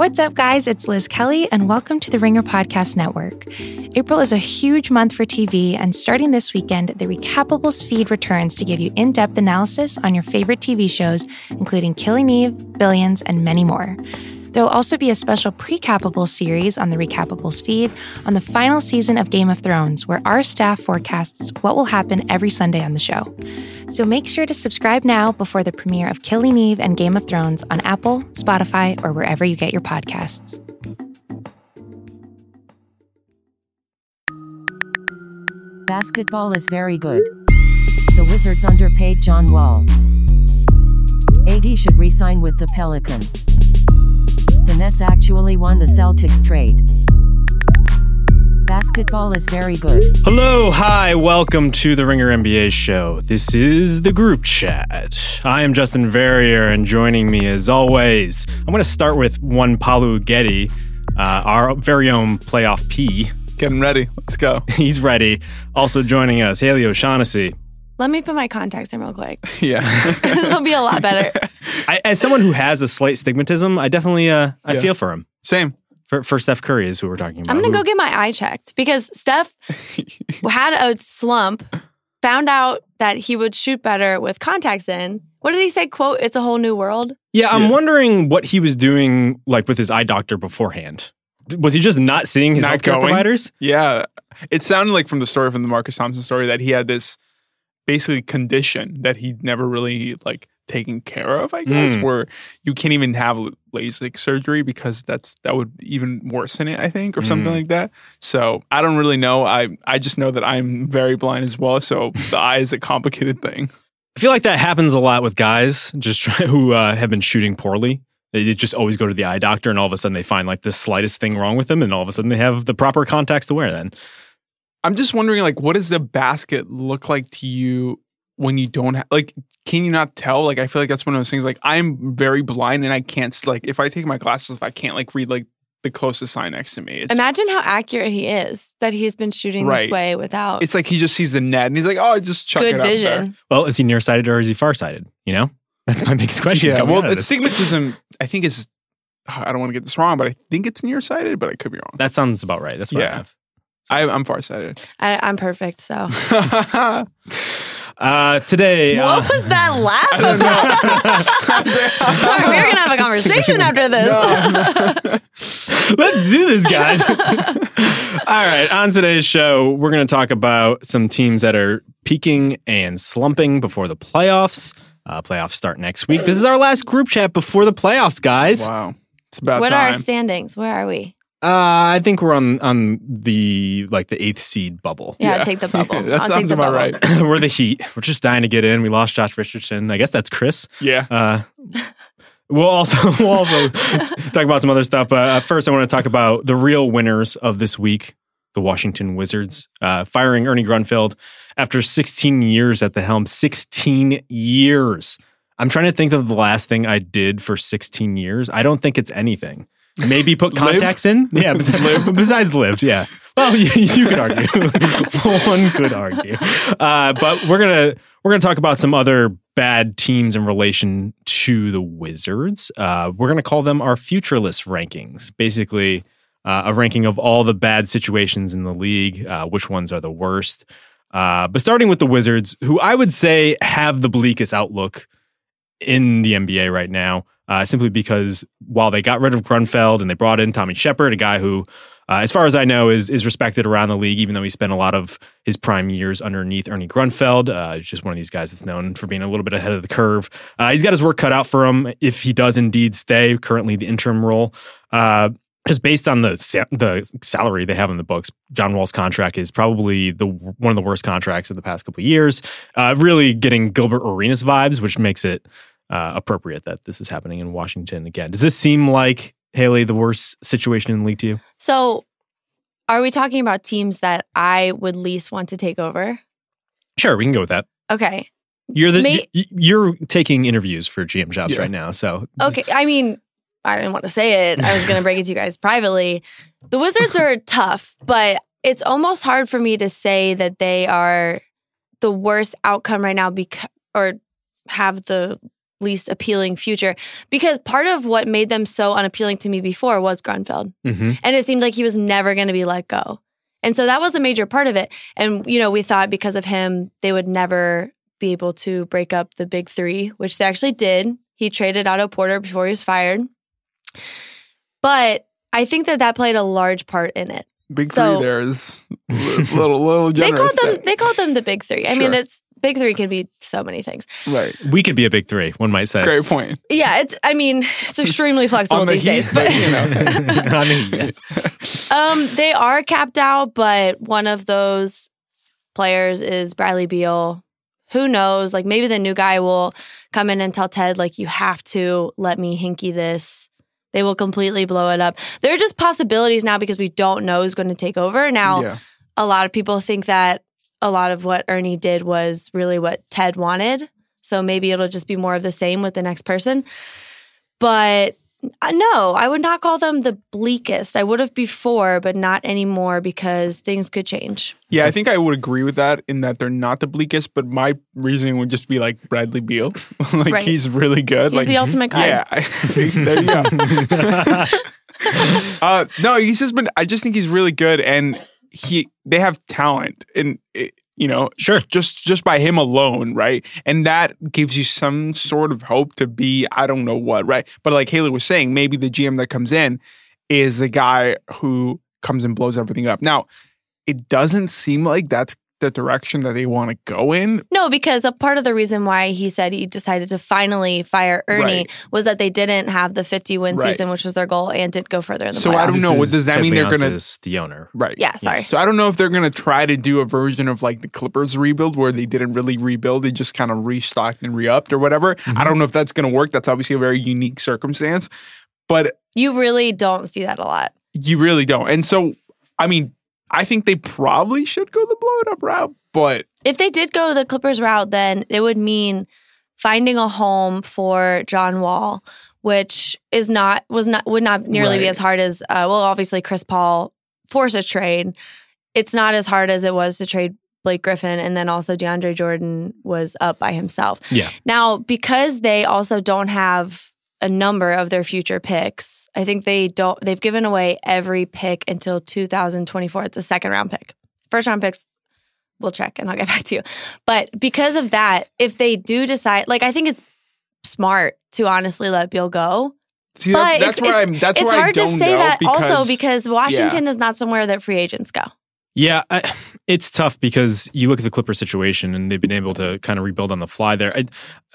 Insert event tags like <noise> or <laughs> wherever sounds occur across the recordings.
What's up, guys? It's Liz Kelly, and welcome to the Ringer Podcast Network. April is a huge month for TV, and starting this weekend, the Recapables feed returns to give you in depth analysis on your favorite TV shows, including Killing Eve, Billions, and many more. There will also be a special Precapable series on the Recapables feed on the final season of Game of Thrones, where our staff forecasts what will happen every Sunday on the show. So make sure to subscribe now before the premiere of Killing Eve and Game of Thrones on Apple, Spotify, or wherever you get your podcasts. Basketball is very good. The Wizards underpaid John Wall. AD should resign with the Pelicans. The Nets actually won the Celtics trade. Basketball is very good. Hello, hi, welcome to the Ringer NBA show. This is the group chat. I am Justin Verrier, and joining me as always, I'm going to start with one Paolo Uggetti, uh, our very own playoff P. Getting ready. Let's go. <laughs> He's ready. Also joining us, Haley O'Shaughnessy. Let me put my contacts in real quick. <laughs> <laughs> Yeah. this will be a lot better. I, as someone who has a slight stigmatism, I definitely uh, I Yeah. feel for him. Same. For, for Steph Curry is who we're talking about. I'm gonna who- go get my eye checked because Steph <laughs> had a slump, found out that he would shoot better with contacts in. What did he say? Quote, it's a whole new world. Yeah, I'm Yeah. wondering what he was doing, like with his eye doctor beforehand. Was he just not seeing his Not healthcare going? providers? Yeah. It sounded like from the story from the Marcus Thompson story that he had this basically condition that he'd never really like taken care of, I guess, Mm. where you can't even have LASIK surgery because that's that would even worsen it, I think, or something Mm. like that. So I don't really know. I I just know that I'm very blind as well. So the eye is a complicated thing. I feel like that happens a lot with guys just try, <laughs> who uh, have been shooting poorly. They just always go to the eye doctor, and all of a sudden they find like the slightest thing wrong with them, and all of a sudden they have the proper contacts to wear. Then I'm just wondering, like, what does the basket look like to you when you don't have, like, can you not tell? Like, I feel like that's one of those things. Like, I'm very blind and I can't, like, if I take my glasses off, I can't, like, read, like, the closest sign next to me. It's, Imagine how accurate he is that he's been shooting this way without it's like he just sees the net and he's like, oh, I just chuck good it up there. vision. well, is he nearsighted or is he farsighted? You know, <laughs> that's my biggest question. Yeah. Well, out of stigmatism, I think, is, I don't want to get this wrong, but I think it's nearsighted, but I could be wrong. that sounds about right. That's what I Yeah. have. I, I'm farsighted. I, I'm perfect. So <laughs> Uh, today, uh, what was that laugh about? <laughs> We're gonna have a conversation <laughs> after this. Let's do this, guys. All right. On today's show, we're going to talk about some teams that are peaking and slumping before the playoffs. Uh, playoffs start next week. This is our last group chat before the playoffs, guys. Uh, wow. It's about what are our standings? Where are we? I think we're on on the like the eighth seed bubble. Yeah, Yeah. take the bubble. <laughs> that I'll take sounds the about bubble. right. <coughs> we're the Heat. We're just dying to get in. We lost Josh Richardson. I guess that's Chris. Yeah. Uh, we'll also <laughs> we'll also <laughs> talk about some other stuff. But uh, first, I want to talk about the real winners of this week: the Washington Wizards uh, firing Ernie Grunfeld after 16 years at the helm. 16 years. I'm trying to think of the last thing I did for 16 years. I don't think it's anything. Maybe put Live? contacts in. Yeah, <laughs> besides, besides lived. Yeah. Well, you, you could argue. <laughs> One could argue. Uh, but we're gonna we're gonna talk about some other bad teams in relation to the Wizards. Uh, we're gonna call them our futureless rankings. Basically, uh, a ranking of all the bad situations in the league. Uh, which ones are the worst? Uh, but starting with the Wizards, who I would say have the bleakest outlook in the NBA right now, uh, simply because while they got rid of Grunfeld and they brought in Tommy Sheppard, a guy who, uh, as far as I know, is is respected around the league, even though he spent a lot of his prime years underneath Ernie Grunfeld. Uh, he's just one of these guys that's known for being a little bit ahead of the curve. Uh, he's got his work cut out for him if he does indeed stay currently the interim role. Uh, just based on the the salary they have in the books, John Wall's contract is probably the one of the worst contracts of the past couple years. Uh, really getting Gilbert Arenas vibes, which makes it uh, appropriate that this is happening in Washington again. Does this seem like Haley the worst situation in the league to you? So, are we talking about teams that I would least want to take over? Sure, we can go with that. Okay. You're the May- you're taking interviews for GM jobs Yeah. right now, so Okay. I mean, I didn't want to say it. I was going to break it to you guys <laughs> privately. The Wizards are <laughs> tough, but it's almost hard for me to say that they are the worst outcome right now because or have the least appealing future because part of what made them so unappealing to me before was Grunfeld. Mm-hmm. And it seemed like he was never going to be let go. And so that was a major part of it. And, you know, we thought because of him, they would never be able to break up the big three, which they actually did. He traded Otto Porter before he was fired. But I think that that played a large part in it. Big So- three there is a little, little <laughs> They called them they called them the big three. I mean, that's big three can be so many things. right. We could be a big three, one might say. Great point. Yeah, it's I mean, it's extremely <laughs> flexible the these Heat, days. But you know. <laughs> I mean, yes. <laughs> Um, they are capped out, but one of those players is Bradley Beal. Who knows? Like maybe the new guy will come in and tell Ted, like, you have to let me hinky this. They will completely blow it up. There are just possibilities now because we don't know who's going to take over. Now, yeah. a lot of people think that a lot of what Ernie did was really what Ted wanted. So maybe it'll just be more of the same with the next person. But uh, no, I would not call them the bleakest. I would have before, but not anymore because things could change. Yeah, I think I would agree with that in that they're not the bleakest, but my reasoning would just be like Bradley Beal. <laughs> like Right. he's really good. He's like the ultimate guy. Yeah, I <laughs> think- there you go. <laughs> uh, no, he's just been. I just think he's really good, and he they have talent, and eh, you know, Sure. just just by him alone, right? And that gives you some sort of hope to be. I don't know what, right? But like Haley was saying, maybe the GM that comes in is the guy who comes and blows everything up. Now, it doesn't seem like that's the direction that they want to go in. No, because a part of the reason why he said he decided to finally fire Ernie Right. was that they didn't have the 50 win Right. season, which was their goal, and did go further in the So playoffs. I don't know. What does that Ted mean they're gonna- is the owner. Right. Yeah, sorry. So I don't know if they're going to try to do a version of like the Clippers rebuild where they didn't really rebuild, they just kind of restocked and re-upped or whatever. I mm-hmm. don't know if that's going to work. That's obviously a very unique circumstance, but You really don't see that a lot. you really don't. And so, I mean, I think they probably should go the blow it up route, but If they did go the Clippers route, then it would mean finding a home for John Wall, which is not was not would not nearly be as hard as uh, well. Obviously, Chris Paul forced a trade. It's not as hard as it was to trade Blake Griffin, and then also DeAndre Jordan was up by himself. Yeah. Now, because they also don't have a number of their future picks, I think they don't. They've given away every pick until 2024. It's a second round pick. First round picks, we'll check and I'll get <laughs> back to you. But because of that, if they do decide, like, I think it's smart to honestly let Beal go. see, But that's, that's it's- where I'm. That's it's where I hard to say that because, also because Washington is not somewhere that free agents go. Yeah, I, <sighs> it's tough because you look at the Clipper situation and they've been able to kind of rebuild on the fly there. I,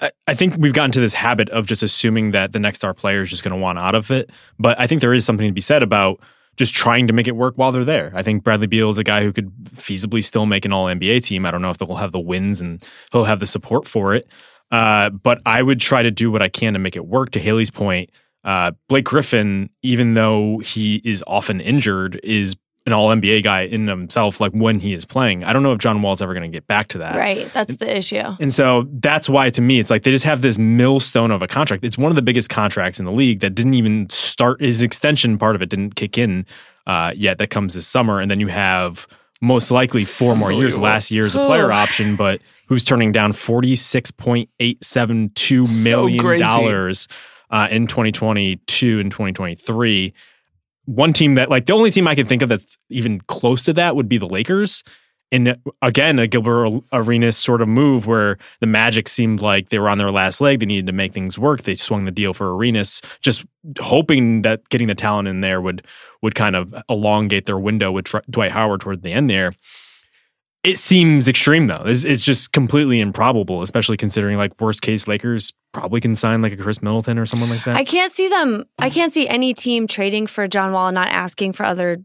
I, I think we've gotten to this habit of just assuming that the next star player is just going to want out of it. But I think there is something to be said about just trying to make it work while they're there. I think Bradley Beal is a guy who could feasibly still make an All NBA team. I don't know if they'll have the wins and he'll have the support for it. Uh, but I would try to do what I can to make it work. To Haley's point, uh, Blake Griffin, even though he is often injured, is an all NBA guy in himself, like when he is playing. I don't know if John Wall's ever going to get back to that. Right. That's the issue. And so that's why to me, it's like they just have this millstone of a contract. It's one of the biggest contracts in the league that didn't even start, his extension part of it didn't kick in uh, yet. That comes this summer. And then you have most likely four more years. Last year is a player option, but who's turning down $46.872 So dollars uh, in 2022 and 2023 one team that like the only team I can think of that's even close to that would be the Lakers. And uh, again, a Gilbert Arenas sort of move where the Magic seemed like they were on their last leg. They needed to make things work. They swung the deal for Arenas, just hoping that getting the talent in there would would kind of elongate their window with Dwight Howard toward the end there. It seems extreme though. It's, it's just completely improbable, especially considering like worst case Lakers probably can sign like a Khris Middleton or someone like that. I can't see them. I can't see any team trading for John Wall and not asking for other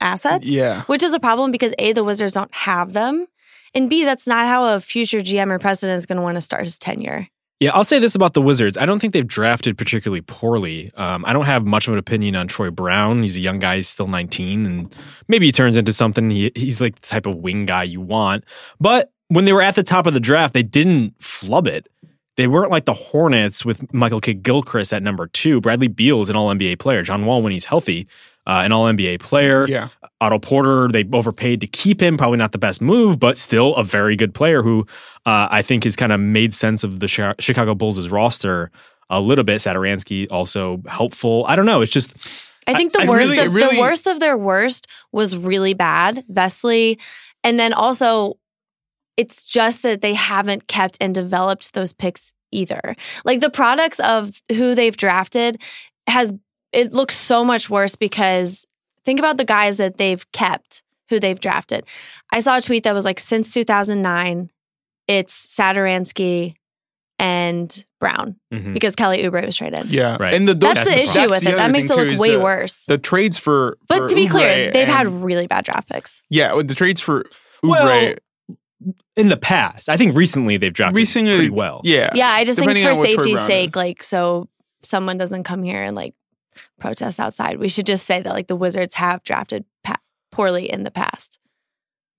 assets. Yeah. Which is a problem because A, the Wizards don't have them. And B, that's not how a future GM or president is going to want to start his tenure. Yeah, I'll say this about the Wizards. I don't think they've drafted particularly poorly. Um, I don't have much of an opinion on Troy Brown. He's a young guy, he's still 19, and maybe he turns into something. He, he's like the type of wing guy you want. But when they were at the top of the draft, they didn't flub it. They weren't like the Hornets with Michael Kidd Gilchrist at number two. Bradley Beal is an all NBA player. John Wall, when he's healthy, uh, an All NBA player. Yeah. Otto Porter, they overpaid to keep him. Probably not the best move, but still a very good player who uh, I think has kind of made sense of the Chicago Bulls' roster a little bit. Satoransky also helpful. I don't know. It's just I think the I worst really- of really- the worst of their worst was really bad, Vesely, and then also it's just that they haven't kept and developed those picks either. Like the products of who they've drafted has it looks so much worse because think about the guys that they've kept who they've drafted. I saw a tweet that was like since 2009 it's Satoransky and Brown mhm. because Kelly Oubre was traded. Yeah. Right. And the That's, That's the the issue problem. with the it. That makes it look way the- worse. The trades for, But for to be clear, they've had really bad draft picks. yeah with the trades for Well, in the past, I think recently they've drafted recently pretty well. Yeah, Yeah, I just think for on what Troy safety's sake, is. like so someone doesn't come here and like protest outside. We should just say that like the Wizards have drafted pa- poorly in the past.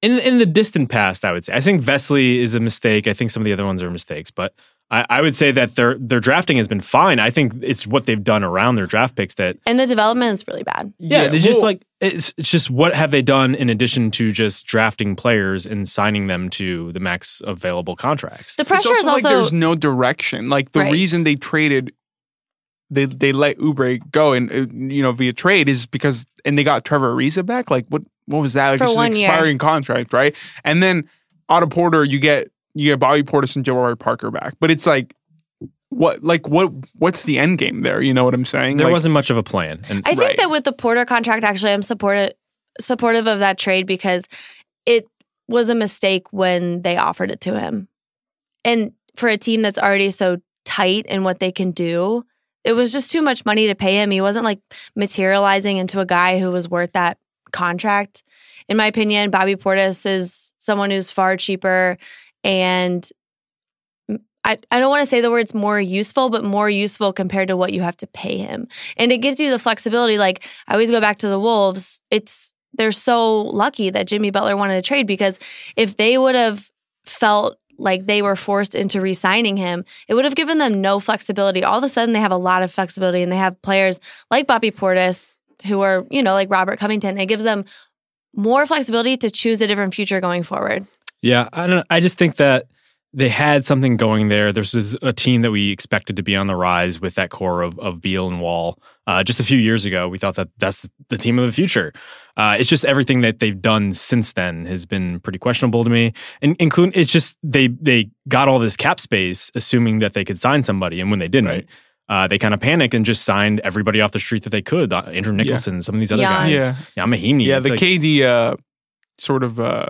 In in the distant past, I would say. I think Vesely is a mistake. I think some of the other ones are mistakes, but I, I would say that their their drafting has been fine. I think it's what they've done around their draft picks that And the development is really bad. yeah, they just well, like it's it's just what have they done in addition to just drafting players and signing them to the max available contracts. The it's pressure is like also there's no direction. Like the Right. reason they traded, they they let Oubre go and uh, you know via trade is because and they got Trevor Ariza back. Like what what was that? Like For it's an one year. expiring contract, right? And then Otto Porter, you get you get Bobby Portis and Jabari Parker back, but it's like. What like what what's the end game there? You know what I'm saying? there Like, wasn't much of a plan. And I think Right. that with the Porter contract, actually, I'm supportive supportive of that trade because it was a mistake when they offered it to him, and for a team that's already so tight in what they can do, it was just too much money to pay him. He wasn't like materializing into a guy who was worth that contract. In my opinion, Bobby Portis is someone who's far cheaper and I, I don't want to say the words more useful, but more useful compared to what you have to pay him. And it gives you the flexibility. Like I always go back to the Wolves. It's they're so lucky that Jimmy Butler wanted to trade because if they would have felt like they were forced into re-signing him, it would have given them no flexibility. All of a sudden they have a lot of flexibility and they have players like Bobby Portis who are, you know, like Robert Covington. It gives them more flexibility to choose a different future going forward. Yeah, I don't. I just think that they had something going there. This is a team that we expected to be on the rise with that core of of Beal and Wall. Uh, just a few years ago, we thought that that's the team of the future. Uh, it's just everything that they've done since then has been pretty questionable to me. And including, it's just they they got all this cap space, assuming that they could sign somebody, and when they didn't. Right. Uh, they kind of panicked and just signed everybody off the street that they could. Uh, Andrew Nicholson, some of these other Yeah. guys. Yeah. yeah, Mahinmi. yeah the like- KD uh, sort of uh,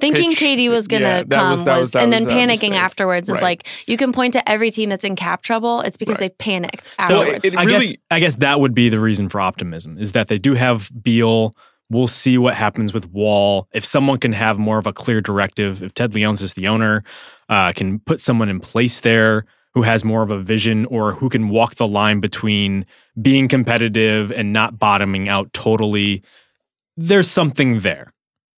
Thinking pitch. KD was gonna Yeah, come was- was, was- and then a panicking mistake. afterwards is like you can point to every team that's in cap trouble. It's because Right. they've panicked So afterwards. it I really- guess I guess that would be the reason for optimism is that they do have Beal. We'll see what happens with Wall. If someone can have more of a clear directive, if Ted Leonsis just the owner, uh, can put someone in place there who has more of a vision or who can walk the line between being competitive and not bottoming out totally, there's something there.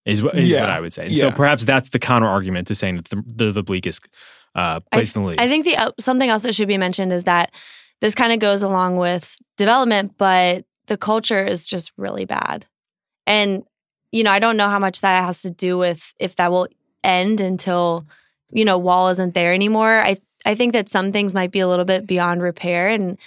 Is what, is Yeah. what I would say. And so perhaps that's the counter argument to saying that the, they're the bleakest uh, place in the league. I think the uh, something else that should be mentioned is that this kind of goes along with development, but the culture is just really bad. And you know, I don't know how much that has to do with if that will end until you know Wall isn't there anymore. I I think that some things might be a little bit beyond repair and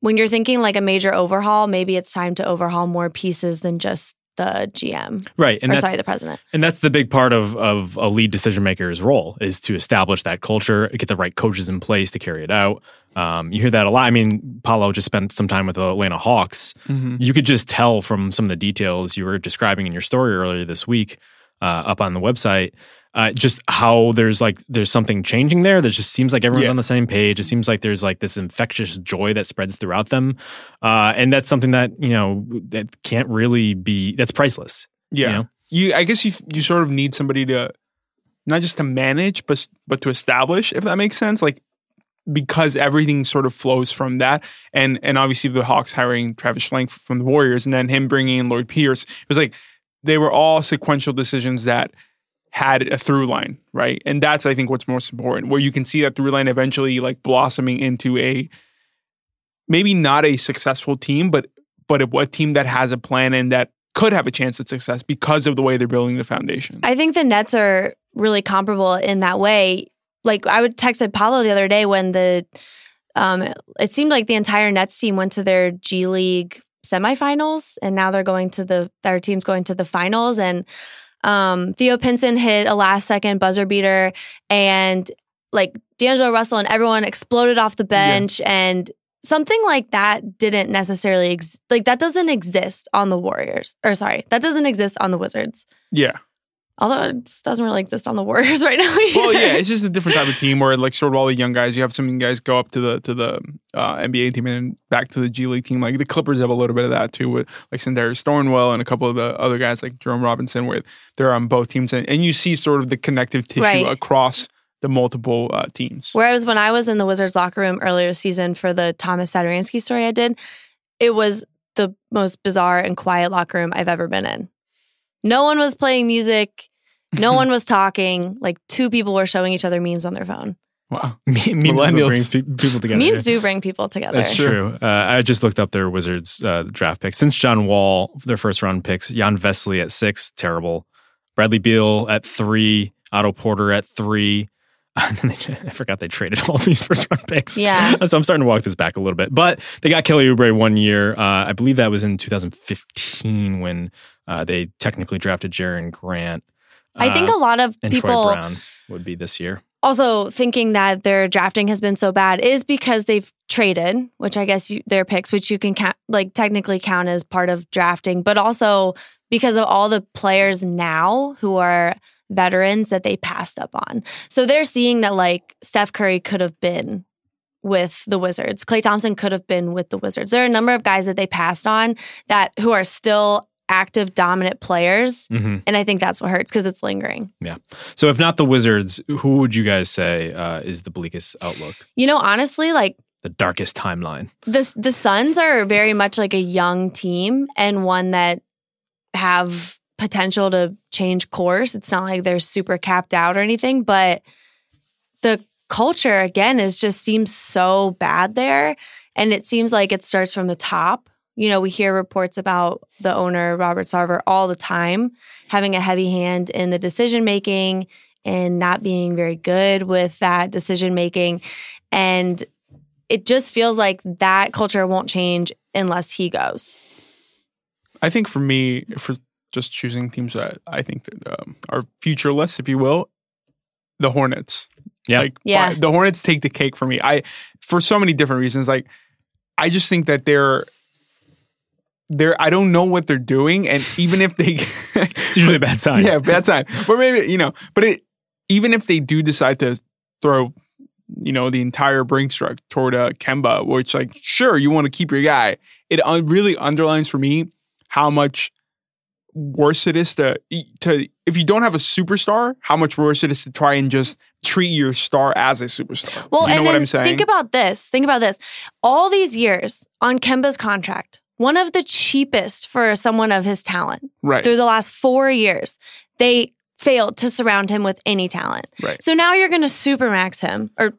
when you're thinking like a major overhaul, maybe it's time to overhaul more pieces than just the GM right. And or that's, sorry, the president. And that's the big part of of a lead decision maker's role is to establish that culture, get the right coaches in place to carry it out. Um, you hear that a lot. I mean, Paolo just spent some time with the Atlanta Hawks. You could just tell from some of the details you were describing in your story earlier this week, uh, up on the website, uh, just how there's like there's something changing there. There just seems like everyone's Yeah. on the same page. It seems like there's like this infectious joy that spreads throughout them, uh, and that's something that you know that can't really be that's priceless. Yeah. You know? You I guess you you sort of need somebody to not just to manage but but to establish if that makes sense like because everything sort of flows from that and and obviously the Hawks hiring Travis Schlenk from the Warriors and then him bringing in Lloyd Pierce it was like they were all sequential decisions that had a through line right and that's I think what's most important where you can see that through line eventually like blossoming into a maybe not a successful team but but a, a team that has a plan and that could have a chance at success because of the way they're building the foundation. I think the Nets are really comparable in that way. Like I would texted Paolo the other day when the um it seemed like the entire Nets team went to their G League semifinals and now they're going to the their team's going to the finals. And um Theo Pinson hit a last second buzzer beater and like D'Angelo Russell and everyone exploded off the bench and something like that didn't necessarily ex- like that doesn't exist on the Warriors or sorry that doesn't exist on the Wizards. Yeah. Although it just doesn't really exist on the Warriors <laughs> right now. Well, yeah, it's just a different type of team where like sort of all the young guys. You have some young guys go up to the to the uh, NBA team and back to the G League team. Like the Clippers have a little bit of that too, with like Sindarius Thornwell and a couple of the other guys like Jerome Robinson, where they're on both teams, and, and you see sort of the connective tissue Right. across the multiple uh, teams. Whereas when I was in the Wizards locker room earlier this season for the Thomas Satoransky story I did, it was the most bizarre and quiet locker room I've ever been in. No one was playing music. No <laughs> one was talking. Like two people were showing each other memes on their phone. Wow. <laughs> Memes is what Millennials. pe- people <laughs> together. Memes do bring people together. That's true. Uh, I just looked up their Wizards uh, draft picks. Since John Wall, their first round picks, Jan Vesely at six, terrible. Bradley Beal at three, Otto Porter at three. And then they, I forgot they traded all these first round picks. Yeah. So I'm starting to walk this back a little bit. But they got Kelly Oubre one year. Uh, I believe that was in 2015 when uh, they technically drafted Jerian Grant. I think Uh, a lot of and Troy people Brown would be this year. also thinking that their drafting has been so bad is because they've traded, which I guess you, their picks, which you can count, like technically count as part of drafting, but also because of all the players now who are veterans that they passed up on. So they're seeing that like Steph Curry could have been with the Wizards. Klay Thompson could have been with the Wizards. There are a number of guys that they passed on that who are still active dominant players. hmm And I think that's what hurts because it's lingering. Yeah. So if not the Wizards, who would you guys say uh, is the bleakest outlook, You know, honestly, like the darkest timeline? the the Suns are very much like a young team and one that have potential to change course. It's not like they're super capped out or anything, but the culture again is just seems so bad there and it seems like it starts from the top. You know, we hear reports about the owner Robert Sarver all the time having a heavy hand in the decision making and not being very good with that decision making and it just feels like that culture won't change unless he goes. I think for me, for just choosing teams that I think that, um, are futureless, if you will, the Hornets. Yeah. like Yeah. the Hornets take the cake for me. I for so many different reasons. Like I just think that they're they're I don't know what they're doing, and even if they <laughs> It's usually a bad sign. yeah, bad sign. But maybe you know, but it even if they do decide to throw, you know, the entire Brinks truck toward uh, Kemba, which like sure you want to keep your guy, it un- really underlines for me how much worse it is to to if you don't have a superstar, how much worse it is to try and just treat your star as a superstar. Well, you know and what then I'm saying? think about this. Think about this. All these years on Kemba's contract, one of the cheapest for someone of his talent right. through the last four years, they failed to surround him with any talent. Right. So now you're going to super max him, or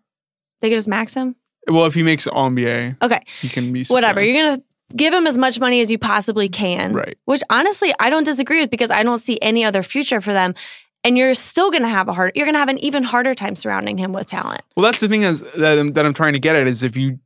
they could just max him. Well, if he makes All NBA, Okay, he can be whatever. supermax. You're going to give him as much money as you possibly can. right. which honestly I don't disagree with because I don't see any other future for them. And you're still going to have a hard, you're going to have an even harder time surrounding him with talent. Well, that's the thing is, that, I'm, that I'm trying to get at is if you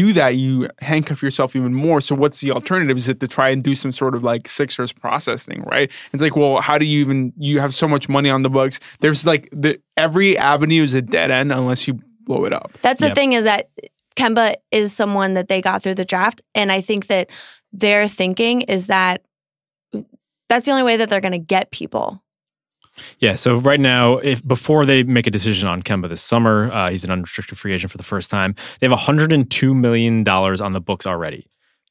do that, you handcuff yourself even more. So what's the alternative? Is it to try and do some sort of like Sixers process thing, right? It's like, well, how do you even? You have so much money on the books. There's like the every avenue is a dead end unless you blow it up. That's the Yep. thing is that Kemba is someone that they got through the draft. And I think that their thinking is that that's the only way that they're going to get people. Yeah. So right now, if before they make a decision on Kemba this summer, uh, he's an unrestricted free agent for the first time. They have 102 million dollars on the books already.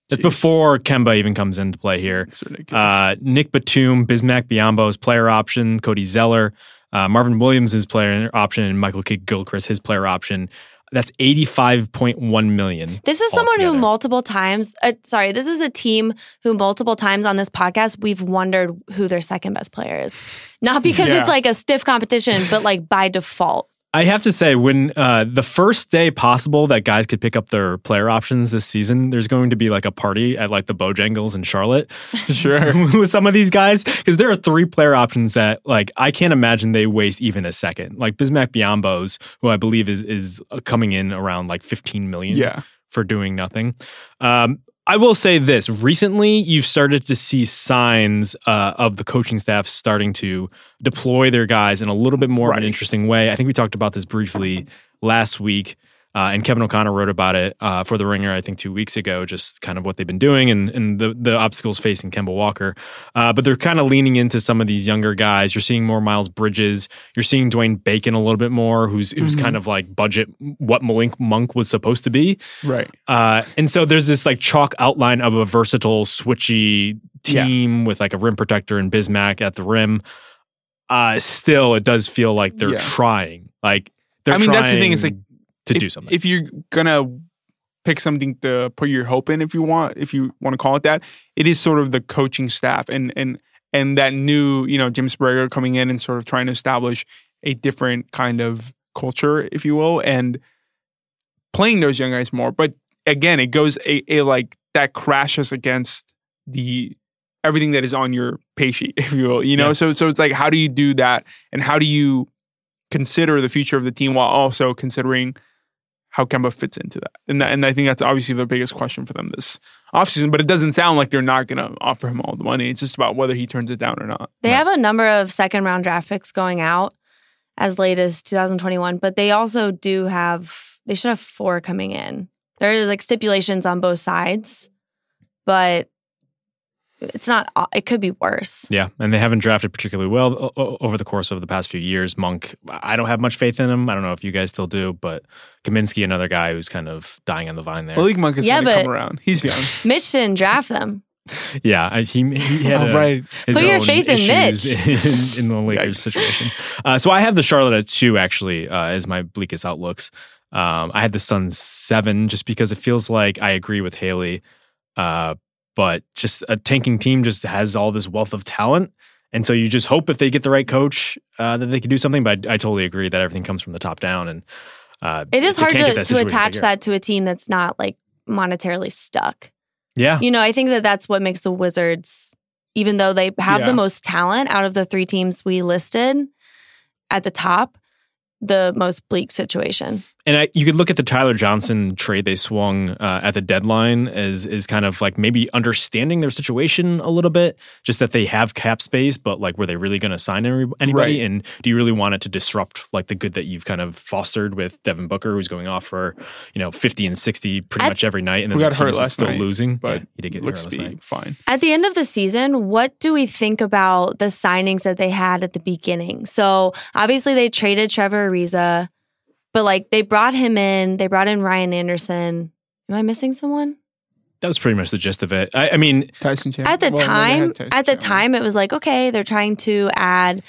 That's Jeez. before Kemba even comes into play here. Uh, Nick Batum, Bismack Biyombo's player option, Cody Zeller, uh, Marvin Williams' player option, and Michael Kidd Gilchrist his player option. That's 85.1 million. This is someone who multiple times, uh, sorry, this is a team who multiple times on this podcast, we've wondered who their second best player is. Not because Yeah. it's like a stiff competition, but like by default. I have to say, when uh, the first day possible that guys could pick up their player options this season, there's going to be like a party at like the Bojangles in Charlotte. <laughs> Sure. <laughs> with some of these guys, because there are three player options that like I can't imagine they waste even a second. Like Bismack Biyombos, who I believe is is coming in around like 15 million Yeah. for doing nothing. Um, I will say this: recently, you've started to see signs uh, of the coaching staff starting to deploy their guys in a little bit more of an interesting way. I think we talked about this briefly last week, uh, and Kevin O'Connor wrote about it uh, for the Ringer. I think two weeks ago, just kind of what they've been doing and, and the the obstacles facing Kemba Walker. Uh, but they're kind of leaning into some of these younger guys. You're seeing more Miles Bridges. You're seeing Dwayne Bacon a little bit more, who's who's Mhm. kind of like budget what Malik Monk was supposed to be. Right. Uh, and so there's this like chalk outline of a versatile, switchy Yeah. team with like a rim protector and Bismack at the rim. Uh, still, it does feel like they're Yeah. trying. Like they're trying. I mean, that's the thing, it's like, to if, do something. If you're gonna pick something to put your hope in, if you want, if you want to call it that, it is sort of the coaching staff and and and that new, you know, Jim Borrego coming in and sort of trying to establish a different kind of culture, if you will, and playing those young guys more. But again, it goes a, a like that crashes against the everything that is on your pay sheet, <laughs> if you will. You know, Yeah. so so it's like how do you do that and how do you consider the future of the team while also considering how Kemba fits into that. And that, and I think that's obviously the biggest question for them this offseason. But it doesn't sound like they're not going to offer him all the money. It's just about whether he turns it down or not. They Right. have a number of second round draft picks going out as late as 2021, but they also do have, they should have four coming in. There is like stipulations on both sides, but it's not, it could be worse. yeah, and they haven't drafted particularly well o- o- over the course of the past few years. Monk, I don't have much faith in him. I don't know if you guys still do, but Kaminsky, another guy who's kind of dying on the vine there. Malik Monk is Yeah, going to come around. He's young. <laughs> Mitch didn't draft them. yeah, he he <laughs> had Oh, a- right. his Put your faith in issues <laughs> in, in the Lakers situation. Uh, so I have the Charlotte at two actually uh, as my bleakest outlooks. Um, I had the Suns seven just because it feels like I agree with Haley, uh, but just a tanking team just has all this wealth of talent. And so you just hope if they get the right coach uh, that they can do something. But I, I totally agree that everything comes from the top down, and uh, It is hard to, that to attach that to a team that's not like monetarily stuck. Yeah, You know, I think that that's what makes the Wizards, even though they have Yeah. the most talent out of the three teams we listed at the top, the most bleak situation. And I, you could look at the Tyler Johnson trade they swung uh, at the deadline as is kind of like maybe understanding their situation a little bit, just that they have cap space, but like were they really going to sign any- anybody? Right. And do you really want it to disrupt like the good that you've kind of fostered with Devin Booker, who's going off for you know fifty and sixty pretty I- much every night, and then Who the got team hurt is last still night, losing, But yeah, he did get looks hurt last night. fine. At the end of the season, what do we think about the signings that they had at the beginning? So obviously they traded Trevor Ariza, but like they brought him in, they brought in Ryan Anderson. Am I missing someone? That was pretty much the gist of it. I, I mean, Tyson Chandler. At the Well, time, had Tyson at the Chandler. time it was like, okay, they're trying to add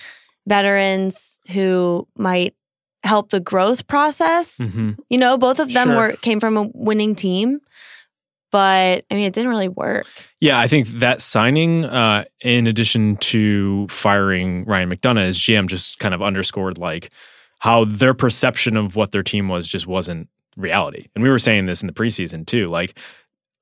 veterans who might help the growth process. mhm. You know, both of them Sure. were came from a winning team, but I mean, it didn't really work. Yeah, I think that signing, uh, in addition to firing Ryan McDonough as GM, just kind of underscored like how their perception of what their team was just wasn't reality. And we were saying this in the preseason too. Like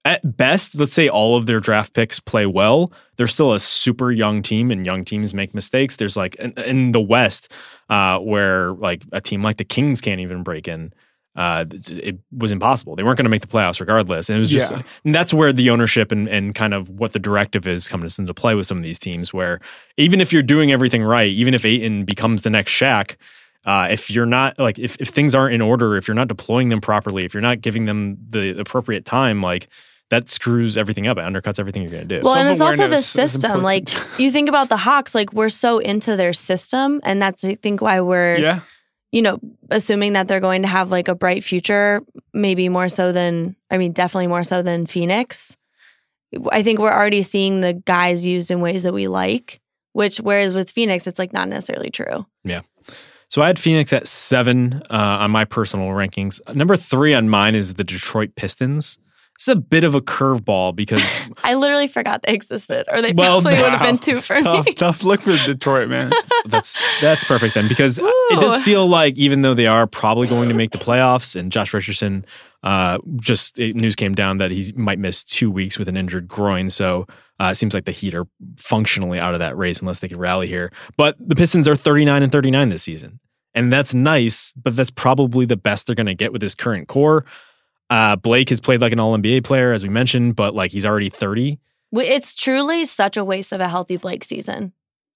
at best, let's say all of their draft picks play well, they're still a super young team, and young teams make mistakes. There's like in, in the West, uh, where like a team like the Kings can't even break in. Uh, it, was impossible. They weren't going to make the playoffs regardless, and it was just Yeah. and that's where the ownership and, and kind of what the directive is coming into play with some of these teams. Where even if you're doing everything right, even if Ayton becomes the next Shaq, uh, if you're not like if, if things aren't in order, if you're not deploying them properly, if you're not giving them the appropriate time, like that screws everything up. It undercuts everything you're going to do. Well, and it's also the system. Like you think about the Hawks, like we're so into their system, and that's I think why we're yeah, you know assuming that they're going to have like a bright future, maybe more so than I mean, definitely more so than Phoenix. I think we're already seeing the guys used in ways that we like, which whereas with Phoenix, it's like not necessarily true. So I had Phoenix at seven uh, on my personal rankings. Number three on mine is the Detroit Pistons. It's a bit of a curveball because <laughs> I literally forgot they existed, or they Well, probably would have been two for tough, me. tough look for Detroit, man. <laughs> that's that's perfect then because it does feel like even though they are probably going to make the playoffs and Josh Richardson uh just it, news came down that he might miss 2 weeks with an injured groin. So uh, it seems like the Heat are functionally out of that race unless they can rally here. But the Pistons are 39 and 39 this season. And that's nice but that's probably the best they're going to get with this current core uh Blake has played like an all NBA player as we mentioned but like he's already 30 It's truly such a waste of a healthy Blake season,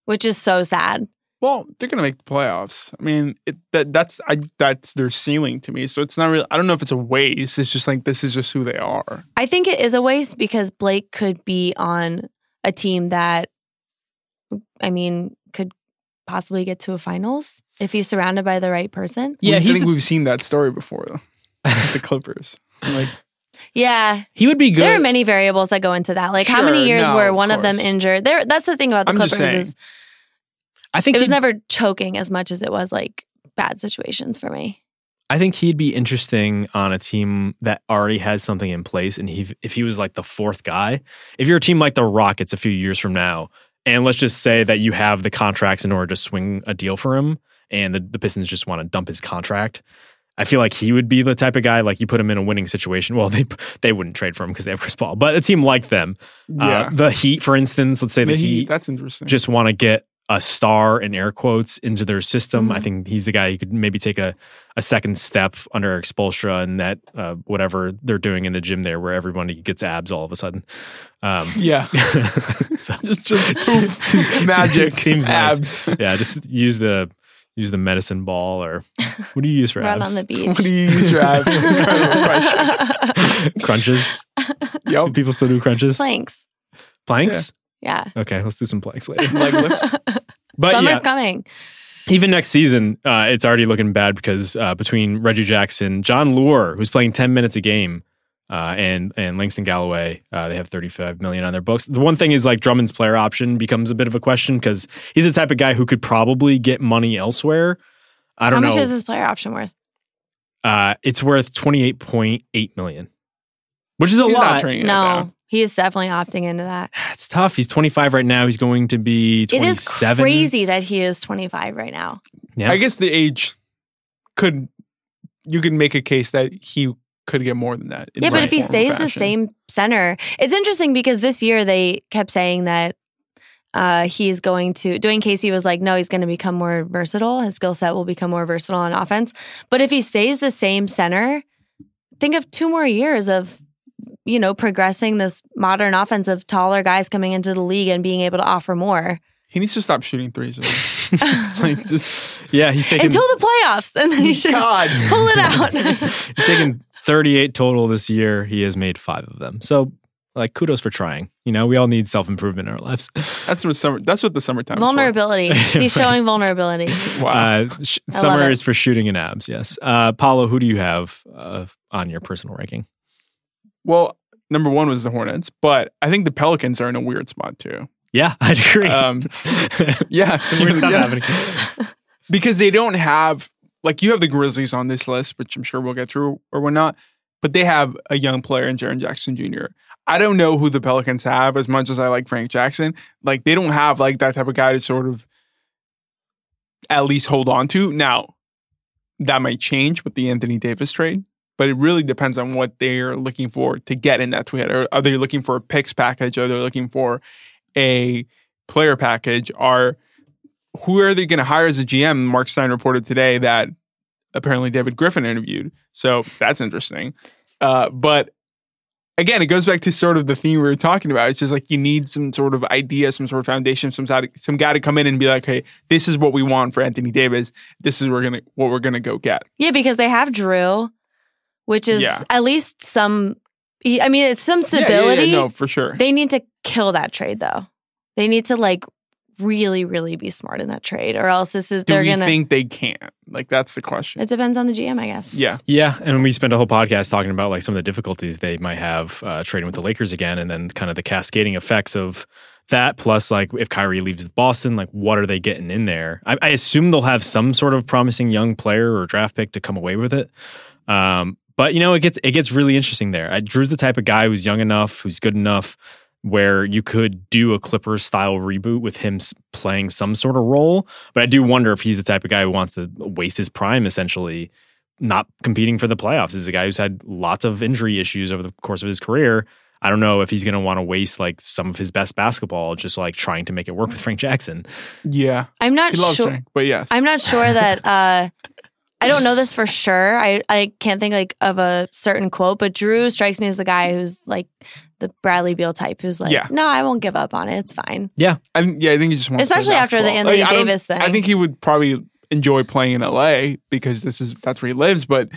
which is so sad. Well, they're gonna make the playoffs. I mean, it, that that's I that's their ceiling to me. So it's not really. I don't know if it's a waste. It's just like this is just who they are. I think it is a waste because Blake could be on a team that, I mean, could possibly get to a finals if he's surrounded by the right person. yeah I he's think we've seen that story before though. The Clippers. Like Yeah, he would be good there are many variables that go into that. Like how many years no, were of one of them injured? There, that's the thing about the I'm Clippers is I think it was never choking as much as it was like bad situations for me. I think he'd be interesting on a team that already has something in place. And he, if he was like the fourth guy, if you're a team like the Rockets a few years from now, and let's just say that you have the contracts in order to swing a deal for him, and the, the Pistons just want to dump his contract, I feel like he would be the type of guy like you put him in a winning situation. Well, <laughs> they they wouldn't trade for him because they have Chris Paul, but a team like them, yeah, uh, the Heat, for instance, let's say the, The Heat, Heat, That's interesting. just want to get a star in air quotes into their system. I Mhm. think he's the guy who could maybe take a, a second step under Spoelstra and that uh, whatever they're doing in the gym there, where everybody gets abs all of a sudden. Um, <laughs> yeah, <laughs> so, just, just magic, Seems nice. abs. yeah, just use the use the medicine ball or <laughs> what do you use for Run abs? on the beach. <laughs> What do you use for abs? Incredible <laughs> question. crunches. Do Yep. people still do crunches? Planks. Planks. Yeah. Okay, let's do some planks later. Leg lifts. But Summer's yeah, coming. even next season, uh, it's already looking bad because uh, between Reggie Jackson, Jon Leuer, who's playing ten minutes a game, uh, and and Langston Galloway, uh, they have thirty five million on their books. The one thing is like Drummond's player option becomes a bit of a question because he's the type of guy who could probably get money elsewhere. I don't know. How much know. is his player option worth? uh, it's worth twenty eight point eight million, which is a He's lot. turning it No, down. he is definitely opting into that. <sighs> It's tough. He's twenty five right now. He's going to be It twenty is seven. crazy that he is 25 right now. Yeah. I guess the age could you could make a case that he could get more than that. Yeah, but if he stays the same center, it's interesting because this year they kept saying that uh, he's going to. Dwane Casey was like, no, he's going to become more versatile. His skill set will become more versatile on offense. But if he stays the same center, think of two more years of you know progressing this modern offense of taller guys coming into the league and being able to offer more he needs to stop shooting threes. <laughs> like just yeah, he's taking until the playoffs, and then he <laughs> should God. pull it out. <laughs> He's taken 38 total this year. He has made five of them. So, like, kudos for trying. You know, we all need self improvement in our lives. <laughs> That's what summer. That's what the summertime. is for. vulnerability. <laughs> He's Right. showing vulnerability. <laughs> Wow. Uh, sh- summer is for shooting and abs. Yes. Uh, Paolo, who do you have uh, on your personal ranking? well, number one was the Hornets, but I think the Pelicans are in a weird spot too. Yeah, I'd agree. Um, yeah, Some weird stuff yes. happening. because they don't have like you have the Grizzlies on this list, which I'm sure we'll get through or whatnot. But they have a young player in Jaren Jackson Jr. I don't know who the Pelicans have as much as I like Frank Jackson. Like they don't have like that type of guy to sort of at least hold on to. Now, that might change with the Anthony Davis trade, but it really depends on what they're looking for to get in that trade. Are, are they looking for a picks package? Are they looking for a player package? Are who are they going to hire as a GM? Mark Stein reported today that apparently David Griffin interviewed. So that's interesting. Uh, but again, it goes back to sort of the theme we were talking about. It's just like you need some sort of idea, some sort of foundation, some side, some guy to come in and be like, "Hey, this is what we want for Anthony Davis. This is we're gonna what we're gonna go get." Yeah, because they have Drew, which is Yeah. at least some. I mean, it's some Yeah, yeah, stability. yeah, no, for sure. They need to kill that trade, though. They need to like really, really be smart in that trade, or else this is Do they're we gonna. think they can? Like that's the question. it depends on the GM, I guess. yeah, Yeah, and we spent a whole podcast talking about like some of the difficulties they might have uh, trading with the Lakers again, and then kind of the cascading effects of that. Plus, like if Kyrie leaves Boston, like what are they getting in there? I, I assume they'll have some sort of promising young player or draft pick to come away with it. Um, but you know, it gets it gets really interesting there. Uh, Drew's the type of guy who's young enough, who's good enough, where you could do a Clippers style reboot with him playing some sort of role. But I do wonder if he's the type of guy who wants to waste his prime, essentially, not competing for the playoffs. This is a guy who's had lots of injury issues over the course of his career. I don't know if he's going to want to waste like some of his best basketball just like trying to make it work with Frank Jackson. Yeah, I'm not sure. Frank, but yes, I'm not sure that <laughs> uh I don't know this for sure. I, I can't think like of a certain quote, but Drew strikes me as the guy who's like the Bradley Beal type who's like, Yeah. no, I won't give up on it. It's fine. I think, yeah, I think he just wants. to play Especially after the basketball. Anthony I don't- Davis thing. I think he would probably enjoy playing in LA because this is that's where he lives. But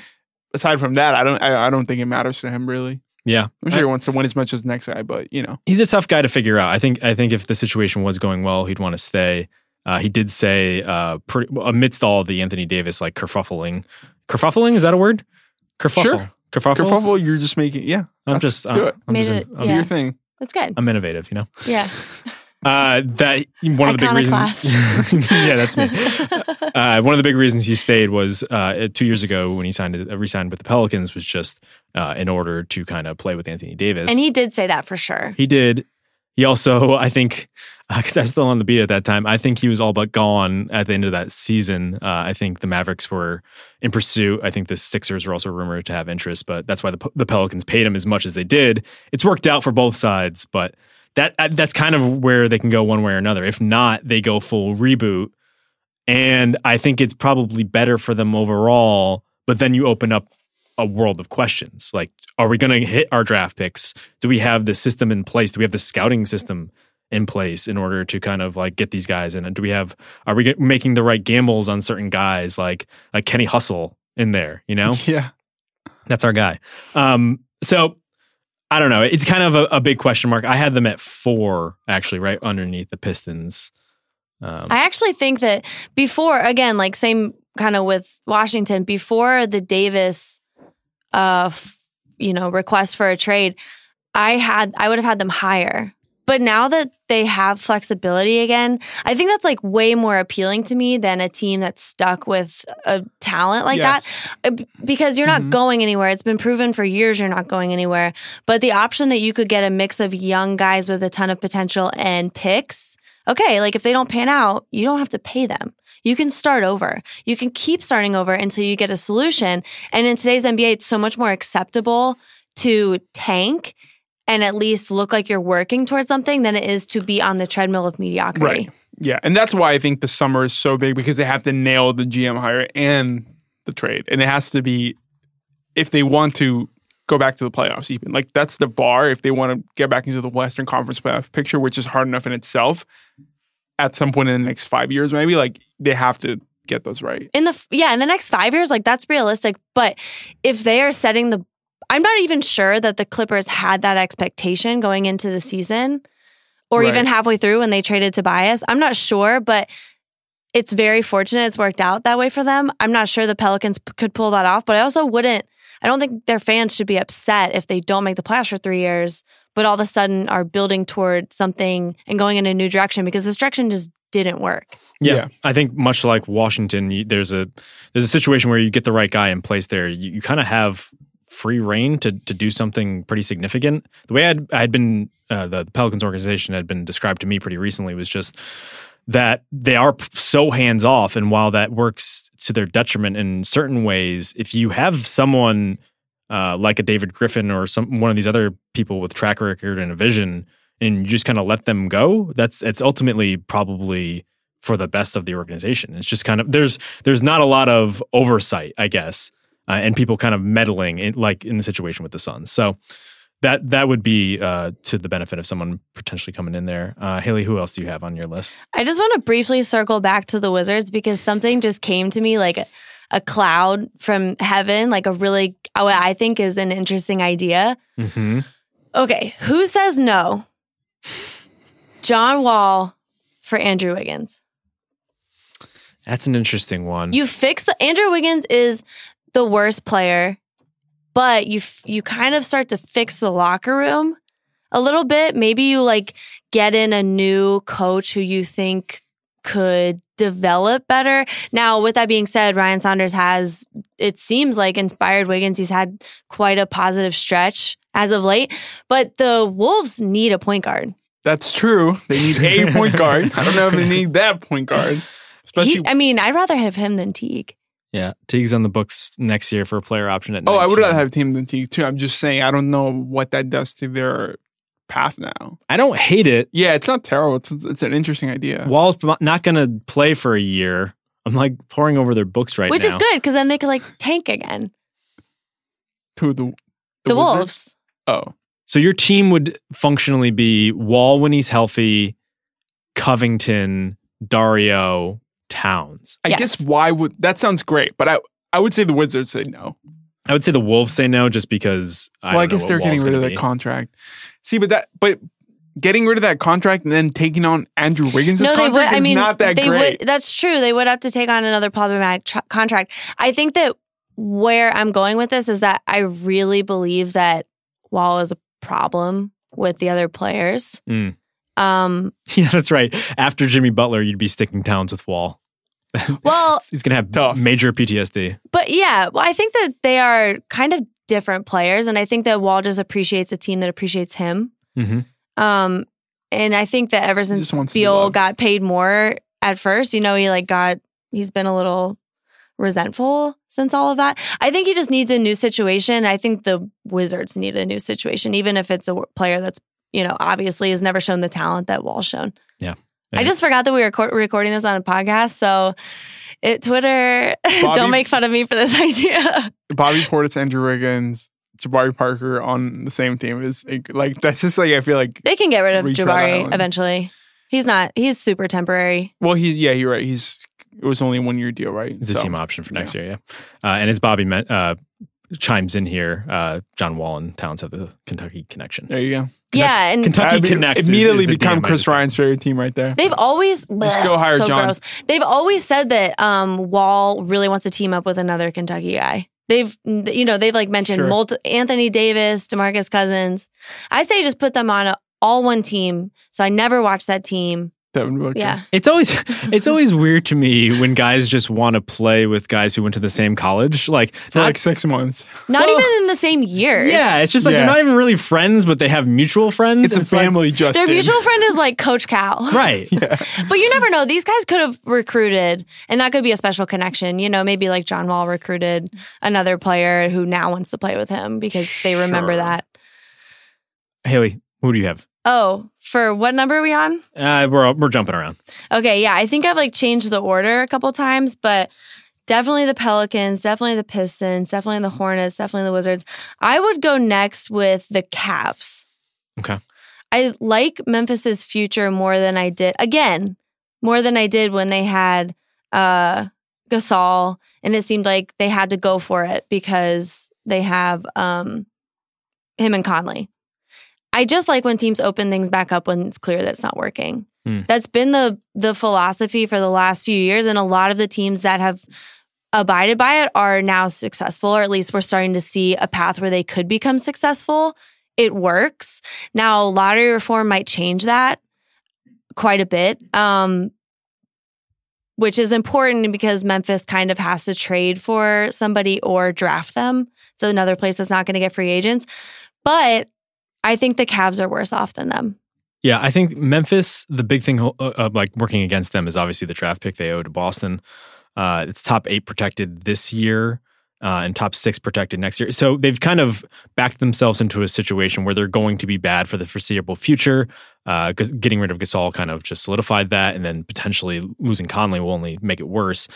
aside from that, I don't. I, I don't think it matters to him really. Yeah. I'm sure he wants to win as much as the next guy, but you know, he's a tough guy to figure out. I think I think if the situation was going well, he'd want to stay. Uh, he did say, uh, pretty, amidst all the Anthony Davis like kerfuffling, kerfuffling is that a word? Kerfuffle, Sure. Kerfuffles. Kerfuffle, you're just making. Yeah, I'm just, do uh, it. I'm, Made just it- I'm, Do yeah. your thing. It's good. I'm innovative, you know. yeah. <laughs> Uh, that one of the big reasons. <laughs> Yeah, that's me. <laughs> Uh, one of the big reasons he stayed was uh, two years ago when he signed, uh, re-signed with the Pelicans, was just uh, in order to kind of play with Anthony Davis. and he did say that for sure. He did. He also, <laughs> I think, because I was still on the beat at that time, I think he was all but gone at the end of that season. Uh, I think the Mavericks were in pursuit. I think the Sixers were also rumored to have interest, but that's why the, the Pelicans paid him as much as they did. It's worked out for both sides, but that uh, that's kind of where they can go one way or another. If not, they go full reboot, and I think it's probably better for them overall. But then you open up a world of questions. Like are we going to hit our draft picks? Do we have the system in place? Do we have the scouting system in place in order to kind of like get these guys in? And do we have are we get, making the right gambles on certain guys like like kenny hustle in there you know? <laughs> Yeah, that's our guy. Um so i don't know. It's kind of a, a big question mark. I had them at four actually right underneath the pistons. Um, I actually think that before, again, like same kind of with Washington, before the Davis, uh, f- you know, request for a trade, I had I would have had them higher. But now that they have flexibility again, I think that's like way more appealing to me than a team that's stuck with a talent like that Yes. Uh, b- because you're not Mhm. going anywhere. It's been proven for years you're not going anywhere. But the option that you could get a mix of young guys with a ton of potential and picks, okay, like if they don't pan out, you don't have to pay them. You can start over. You can keep starting over until you get a solution. And in today's NBA, it's so much more acceptable to tank and at least look like you're working towards something than it is to be on the treadmill of mediocrity. right. Yeah, and that's why I think the summer is so big because they have to nail the GM hire and the trade, and it has to be if they want to go back to the playoffs. Even like that's the bar if they want to get back into the Western Conference playoff picture, which is hard enough in itself. At some point in the next five years, maybe like they have to get those right. in the yeah in the next five years like that's realistic but if they are setting the i'm not even sure that the clippers had that expectation going into the season or Right. even halfway through when they traded tobias i'm not sure but it's very fortunate it's worked out that way for them i'm not sure the pelicans p- could pull that off but i also wouldn't i don't think their fans should be upset if they don't make the playoffs for three years but all of a sudden are building toward something and going in a new direction because this direction just didn't work Yeah, Yeah. I think much like Washington, you, there's a there's a situation where you get the right guy in place there. You, you kind of have free reign to to do something pretty significant. The way I'd I'd been uh, the Pelicans organization had been described to me pretty recently was just that they are so hands off, and while that works to their detriment in certain ways, if you have someone uh, like a David Griffin or some one of these other people with track record and a vision, and you just kind of let them go, that's it's ultimately probably for the best of the organization. It's just kind of there's there's not a lot of oversight, I guess, uh, and people kind of meddling in, like in the situation with the Suns. So that that would be uh, to the benefit of someone potentially coming in there. Uh, Haley, who else do you have on your list? I just want to briefly circle back to the Wizards because something just came to me like a, a cloud from heaven, like a really, what I think is an interesting idea. Mm-hmm. Okay, who says no? John Wall for Andrew Wiggins. That's an interesting one. You fix the Andrew Wiggins is the worst player, but you f- you kind of start to fix the locker room a little bit. Maybe you like get in a new coach who you think could develop better. Now, with that being said, Ryan Saunders has, it seems like, inspired Wiggins. He's had quite a positive stretch as of late, but the Wolves need a point guard. That's true. They need a <laughs> point guard. I don't know if they need that point guard. Especially, He, I mean, I'd rather have him than Teague. Yeah, Teague's on the books next year for a player option at. oh, I would 19. rather have Team than Teague too. I'm just saying, I don't know what that does to their path now. I don't hate it. Yeah, it's not terrible. It's it's an interesting idea. Wall's not going to play for a year. I'm like pouring over their books right Which now. is good because then they could like tank again. to the The, Wizards? Wolves. Oh, So your team would functionally be Wall when he's healthy, Covington, Dario, Towns. I Yes. guess why would that sounds great, but I I would say the Wizards say no. I would say the Wolves say no just because I well, I don't know guess what they're getting rid of gonna that contract. See, but that but getting rid of that contract and then taking on Andrew Wiggins' No, they would. contract I is mean, not that they great. would. That's true. They would have to take on another problematic tr- contract. I think that where I'm going with this is that I really believe that Wall is a problem with the other players. Mm. Um, <laughs> Yeah, that's right. After Jimmy Butler, you'd be sticking Towns with Wall. <laughs> well, He's going to have Tough. major PTSD. but yeah, well, I think that they are kind of different players, and I think that Wall just appreciates a team that appreciates him. hmm Um, and I think that ever since just wants to be Beal got paid more at first, you know, he like got he's been a little resentful since all of that. I think he just needs a new situation. I think the Wizards need a new situation, even if it's a player that's you know obviously has never shown the talent that Wall's shown. Yeah. I just forgot that we were co- recording this on a podcast, so it, Twitter, <laughs> Bobby- don't make fun of me for this <laughs> idea. Bobby Portis, Andrew Wiggins, Jabari Parker on the same team is like that's just like I feel like they can get rid of Retread Jabari eventually. He's not. He's super temporary. well he yeah you're right he's it was only a one year deal right It's a So, team option for next year, yeah. Uh, and it's Bobby met, uh, chimes in here, uh, John Wall and Towns have the Kentucky connection. there you go yeah, and Kentucky I'd be- connects. immediately is the become Chris just- Ryan's favorite team right there They've always Just go hire so John. gross. They've always said that um, Wall really wants to team up with another Kentucky guy. They've you know they've like mentioned Sure. multi- Anthony Davis, Demarcus Cousins. I say just put them on a, all one team. So I never watched that team. Devin Booker Yeah, It's always it's always weird to me when guys just want to play with guys who went to the same college. Like, for not- like six months not Well, even in the same years. yeah, it's just like Yeah. they're not even really friends, but they have mutual friends. it's a like- family Justin their mutual friend is like <laughs> Coach Cal. right? <laughs> yeah But you never know. These guys could have recruited, and that could be a special connection. You know, maybe like John Wall recruited another player who now wants to play with him because they remember Sure. that. Haley, who do you have? Oh, for what number are we on? Uh, we're we're jumping around. Okay, yeah, I think I've like changed the order a couple times, but definitely the Pelicans, definitely the Pistons, definitely the Hornets, definitely the Wizards. I would go next with the Cavs. Okay. I like Memphis's future more than I did again, more than I did when they had uh Gasol and it seemed like they had to go for it because they have um him and Conley. I just like when teams open things back up when it's clear that it's not working. Hmm. That's been the the philosophy for the last few years and a lot of the teams that have abided by it are now successful or at least we're starting to see a path where they could become successful. It works. Now lottery reform might change that quite a bit. Um which is important because Memphis kind of has to trade for somebody or draft them. It's another place that's not going to get free agents. But I think the Cavs are worse off than them. Yeah, I think Memphis. The big thing uh, uh, like working against them is obviously the draft pick they owe to Boston. Uh, it's top eight protected this year. Uh, and top six protected next year. So they've kind of backed themselves into a situation where they're going to be bad for the foreseeable future. Uh, getting rid of Gasol kind of just solidified that, and then potentially losing Conley will only make it worse.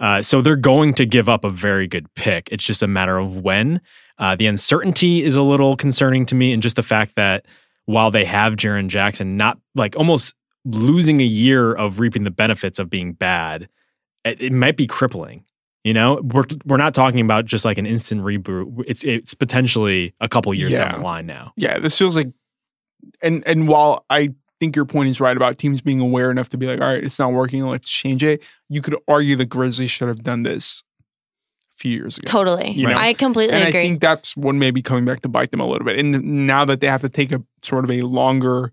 Uh, so they're going to give up a very good pick. It's just a matter of when. Uh, the uncertainty is a little concerning to me, and just the fact that while they have Jaren Jackson, not like almost losing a year of reaping the benefits of being bad, it, it might be crippling. You know, we're we're not talking about just like an instant reboot. It's it's potentially a couple years Yeah. down the line now. yeah this feels like and and while I think your point is right about teams being aware enough to be like all right it's not working let's change it you could argue the Grizzlies should have done this few years ago Totally. You know? I completely and agree. I think that's what may be coming back to bite them a little bit. And now that they have to take a sort of a longer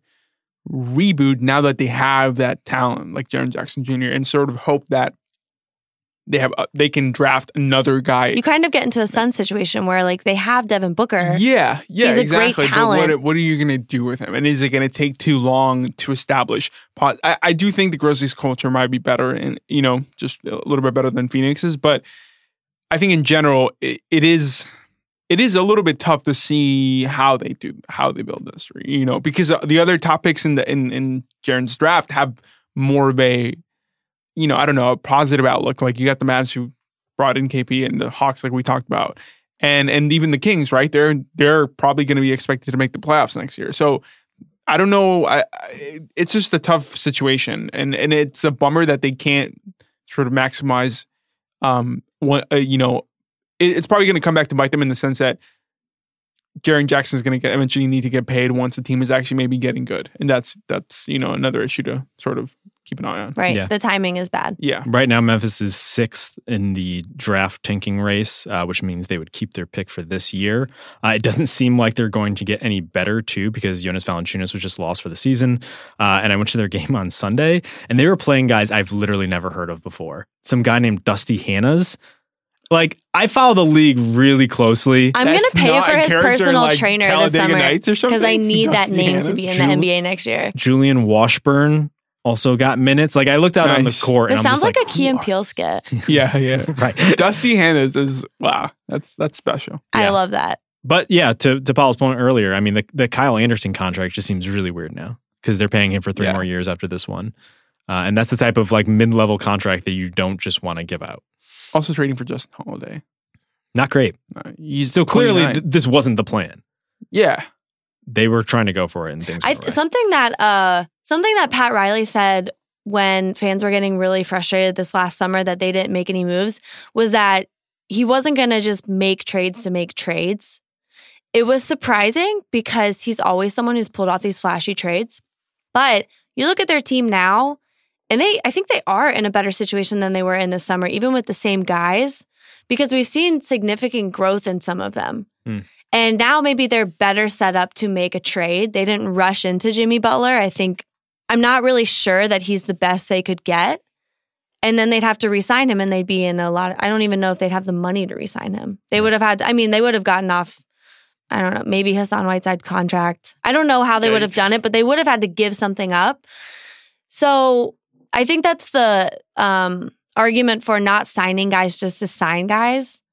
reboot now that they have that talent like Jaren Jackson Jr. and sort of hope that they have uh, they can draft another guy. You kind of get into a Sun situation where like they have Devin Booker. Yeah, yeah, He's a great exactly. But talent. what, what are you going to do with him? And is it going to take too long to establish? I, I do think the Grizzlies culture might be better, and you know, just a little bit better than Phoenix's. But I think in general, it, it is it is a little bit tough to see how they do how they build this. You know, because uh, the other topics in the in in Jaren's draft have more of a you know, I don't know, a positive outlook. Like you got the Mavs who brought in KP and the Hawks, like we talked about, and and even the Kings, right? They're they're probably going to be expected to make the playoffs next year. So I don't know. I, I it's just a tough situation, and and it's a bummer that they can't sort of maximize. Um, what uh, you know, it, it's probably going to come back to bite them in the sense that. Jaren Jackson is going to get eventually need to get paid once the team is actually maybe getting good, and that's that's you know another issue to sort of keep an eye on. Right. Yeah. The timing is bad. Yeah, Right now, Memphis is sixth in the draft tanking race, uh, which means they would keep their pick for this year. Uh, it doesn't seem like they're going to get any better, too, because Jonas Valanciunas was just lost for the season. Uh, and I went to their <laughs> game on Sunday, and they were playing guys I've literally never heard of before. Some guy named Dusty Hannahs. Like, I follow the league really closely. I'm going to pay for his character in, personal like, trainer this summer because I need <laughs> that Dusty name to be in the Jul- NBA next year. Julian Washburn also got minutes. Like, I looked out on the court, and This I'm sounds like, like, a Key and Peele <laughs> skit. yeah, yeah. <laughs> Right. Dusty Hannahs is wow. That's that's special. I Yeah. love that. But yeah, to to Paul's point earlier, I mean the the Kyle Anderson contract just seems really weird now because they're paying him for three Yeah. more years after this one, uh, and that's the type of like mid level contract that you don't just want to give out. Also trading for Justin Holiday. Not great. He's So clearly, 29. th- this wasn't the plan. yeah. They were trying to go for it, and things. I went awry. something that uh something that Pat Riley said when fans were getting really frustrated this last summer that they didn't make any moves was that he wasn't going to just make trades to make trades. It was surprising because he's always someone who's pulled off these flashy trades. But you look at their team now and they I think they are in a better situation than they were in the summer even with the same guys because we've seen significant growth in some of them. Hmm. And now maybe they're better set up to make a trade. They didn't rush into Jimmy Butler. I think I'm not really sure that he's the best they could get. And then they'd have to resign him and they'd be in a lot of, I don't even know if they'd have the money to resign him. They would have had I mean, they would have gotten off I don't know, maybe Hassan Whiteside contract. I don't know how they would have done it, but they would have had to give something up. So I think that's the um, argument for not signing guys just to sign guys,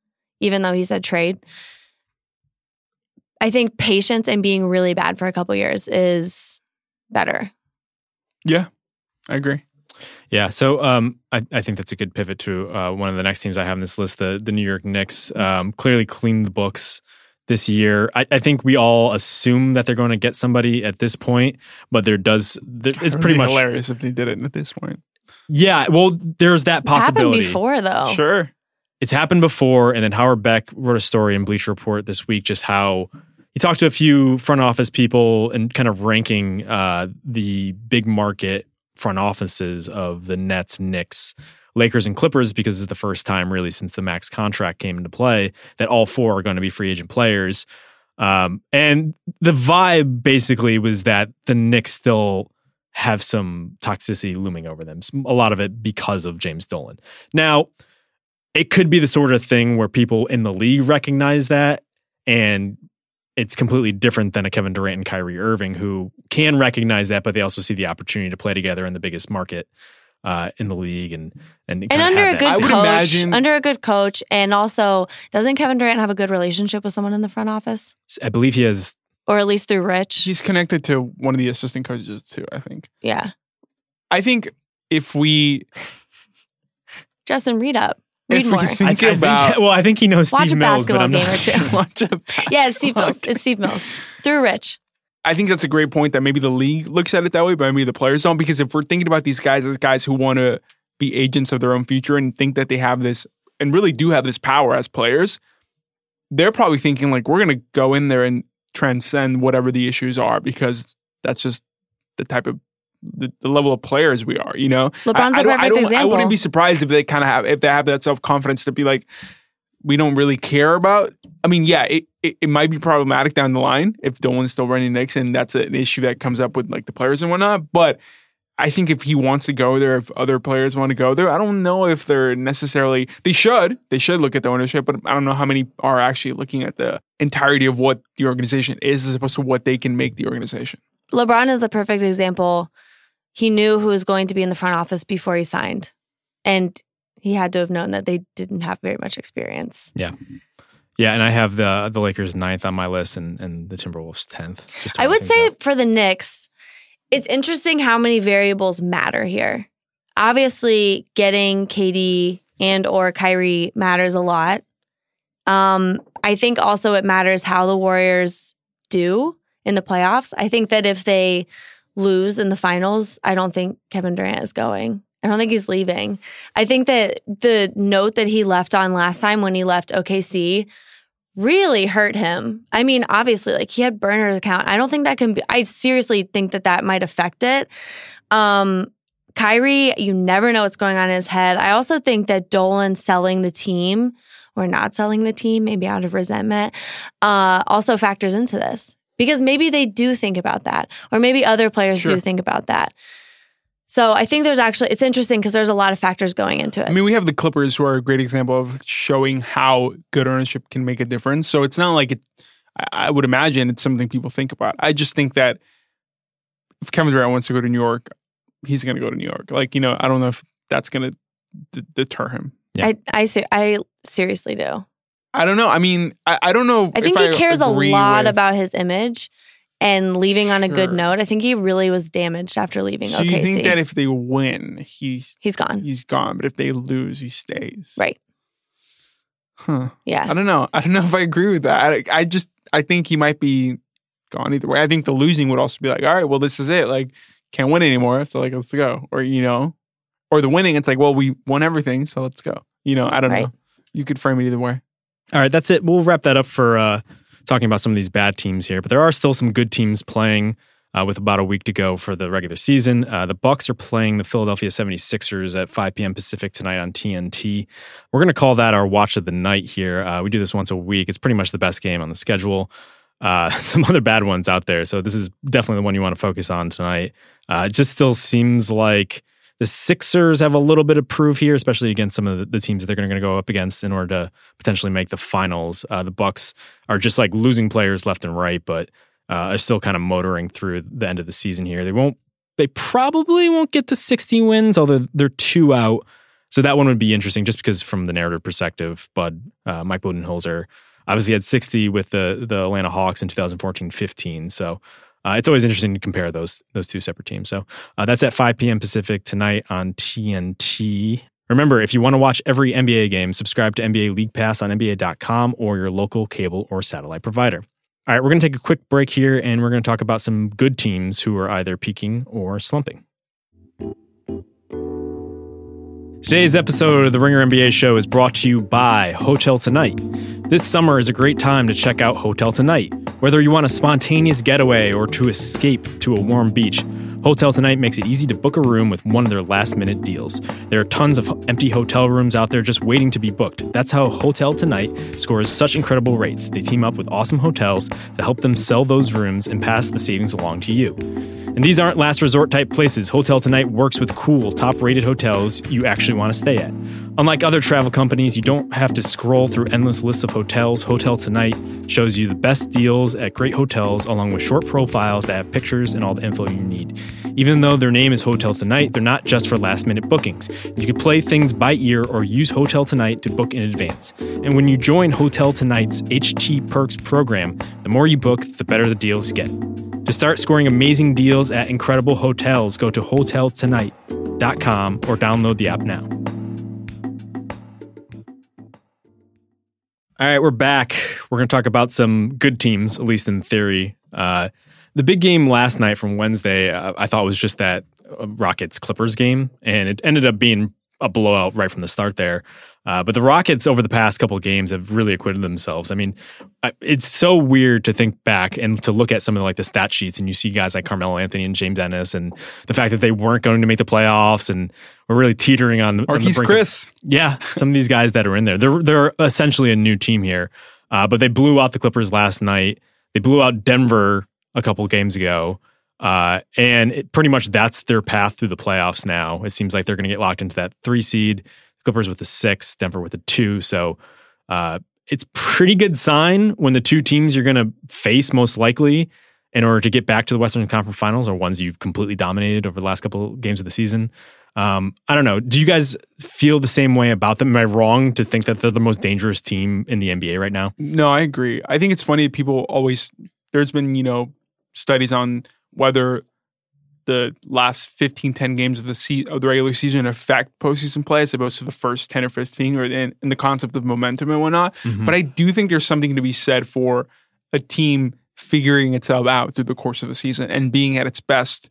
even though he said trade. I think patience and being really bad for a couple years is better. Yeah. I agree. Yeah, so um, I, I think that's a good pivot to uh, one of the next teams I have in this list, the the New York Knicks. Um, clearly cleaned the books this year. I, I think we all assume that they're going to get somebody at this point, but there does there, it's pretty much hilarious if they did it at this point. yeah. Well, there's that It's happened possibility. before, though. Sure. It's happened before, and then Howard Beck wrote a story in Bleacher Report this week just how he talked to a few front office people and kind of ranking uh, the big market front offices of the Nets, Knicks, Lakers, and Clippers because it's the first time really since the max contract came into play that all four are going to be free agent players. Um, and the vibe basically was that the Knicks still have some toxicity looming over them. A lot of it because of James Dolan. Now, it could be the sort of thing where people in the league recognize that and it's completely different than a Kevin Durant and Kyrie Irving who can recognize that, but they also see the opportunity to play together in the biggest market uh, in the league and and, And under a good I coach, imagine- under a good coach, and also doesn't Kevin Durant have a good relationship with someone in the front office, I believe he has. or at least through Rich? He's connected to one of the assistant coaches too, I think. Yeah, I think if we Justin, read up, read if more. <laughs> we I, I think think, about well, I think he knows Watch Steve a Mills, but basketball I'm not game or two. <laughs> sure. Watch a <laughs> yeah, it's Steve Mills. It's Steve Mills through Rich. I think that's a great point that maybe the league looks at it that way, but maybe the players don't. Because if we're thinking about these guys as guys who want to be agents of their own future and think that they have this and really do have this power as players, they're probably thinking like we're going to go in there and transcend whatever the issues are because that's just the type of the, the level of players we are. You know, LeBron's I, I a perfect don't- I wouldn't be surprised if they kind of have if they have that self confidence to be like. We don't really care about. I mean, yeah, it, it, it might be problematic down the line if Dolan's still running Knicks, and that's an issue that comes up with like the players and whatnot. But I think if he wants to go there, if other players want to go there, I don't know if they're necessarily they should. They should look at the ownership, but I don't know how many are actually looking at the entirety of what the organization is as opposed to what they can make the organization. LeBron is the perfect example. He knew who was going to be in the front office before he signed. And he had to have known that they didn't have very much experience. Yeah. Yeah, and I have the the Lakers ninth on my list and, and the Timberwolves tenth. I would say out. for the Knicks, it's interesting how many variables matter here. Obviously, getting KD and or Kyrie matters a lot. Um, I think also it matters how the Warriors do in the playoffs. I think that if they lose in the finals, I don't think Kevin Durant is going. I don't think he's leaving. I think that the note that he left on last time when he left OKC really hurt him. I mean, obviously, like he had burner's account. I don't think that can be, I seriously think that that might affect it. Um, Kyrie, you never know what's going on in his head. I also think that Dolan selling the team or not selling the team, maybe out of resentment, uh, also factors into this because maybe they do think about that, or maybe other players Sure. do think about that. So I think there's actually, it's interesting because there's a lot of factors going into it. I mean, we have the Clippers, who are a great example of showing how good ownership can make a difference. So it's not like it. I- I would imagine it's something people think about. I just think that if Kevin Durant wants to go to New York, he's going to go to New York. Like you know, I don't know if that's going to d- deter him. Yeah. I, I, ser- I seriously do. I don't know. I mean, I, I don't know. I think if he cares a lot with- about his image and leaving on a good note. I think he really was damaged after leaving So OKC. you think that if they win, he's He's gone. he's gone, but if they lose, he stays. Right. Huh. Yeah. I don't know. I don't know if I agree with that. I, I just I think he might be gone either way. I think the losing would also be like, all right, well, this is it. Like, can't win anymore, so like, let's go. Or you know, or the winning, it's like, well, we won everything, so let's go. You know, I don't Right. know. You could frame it either way. All right, that's it. We'll wrap that up for uh, talking about some of these bad teams here. But there are still some good teams playing uh, with about a week to go for the regular season. Uh, the Bucks are playing the Philadelphia 76ers at 5 p.m. Pacific tonight on TNT. We're going to call that our watch of the night here. Uh, we do this once a week. It's pretty much the best game on the schedule. Uh, <laughs> some other bad ones out there. So this is definitely the one you want to focus on tonight. Uh, it just still seems like the Sixers have a little bit of proof here, especially against some of the, teams that they're going to go up against in order to potentially make the finals. Uh, the Bucks are just like losing players left and right, but uh, are still kind of motoring through the end of the season here. They won't. They probably won't get to 60 wins, although they're two out. So that one would be interesting, just because from the narrative perspective, Bud uh, Mike Budenholzer obviously had 60 with the the Atlanta Hawks in 2014-15. So uh, it's always interesting to compare those those two separate teams. So uh, that's at 5 p.m. Pacific tonight on TNT. Remember, if you want to watch every NBA game, subscribe to NBA League Pass on NBA.com or your local cable or satellite provider. All right, we're going to take a quick break here and we're going to talk about some good teams who are either peaking or slumping. Today's episode of the Ringer NBA show is brought to you by Hotel Tonight. This summer is a great time to check out Hotel Tonight. Whether you want a spontaneous getaway or to escape to a warm beach, Hotel Tonight makes it easy to book a room with one of their last minute deals. There are tons of empty hotel rooms out there just waiting to be booked. That's how Hotel Tonight scores such incredible rates. They team up with awesome hotels to help them sell those rooms and pass the savings along to you. And these aren't last resort type places. Hotel Tonight works with cool, top rated hotels you actually want to stay at. Unlike other travel companies, you don't have to scroll through endless lists of hotels. Hotel Tonight shows you the best deals at great hotels, along with short profiles that have pictures and all the info you need. Even though their name is Hotel Tonight, they're not just for last minute bookings. You can play things by ear or use Hotel Tonight to book in advance. And when you join Hotel Tonight's HT Perks program, the more you book, the better the deals get. To start scoring amazing deals at incredible hotels, go to hoteltonight.com or download the app now. All right, we're back. We're going to talk about some good teams, at least in theory. Uh, the big game last night from Wednesday, uh, I thought was just that uh, Rockets Clippers game, and it ended up being a blowout right from the start there. Uh, but the Rockets over the past couple games have really acquitted themselves. I mean, I- it's so weird to think back and to look at some of the, like the stat sheets and you see guys like Carmelo Anthony and James Ennis and the fact that they weren't going to make the playoffs and were really teetering on, the- on the brink of- Chris. yeah, some of these guys that are in there, they're they're essentially a new team here. Uh, but they blew out the Clippers last night. They blew out Denver a couple games ago, uh, and it, pretty much that's their path through the playoffs now. It seems like they're going to get locked into that three seed. Clippers with a six, Denver with a two. So uh, it's pretty good sign when the two teams you're going to face most likely in order to get back to the Western Conference Finals are ones you've completely dominated over the last couple games of the season. Um, I don't know. Do you guys feel the same way about them? Am I wrong to think that they're the most dangerous team in the NBA right now? No, I agree. I think it's funny. People always there's been you know studies on whether the last 15, 10 games of the se- of the regular season affect postseason play as opposed to the first 10 or 15 or in, in the concept of momentum and whatnot. Mhm. But I do think there's something to be said for a team figuring itself out through the course of a season and being at its best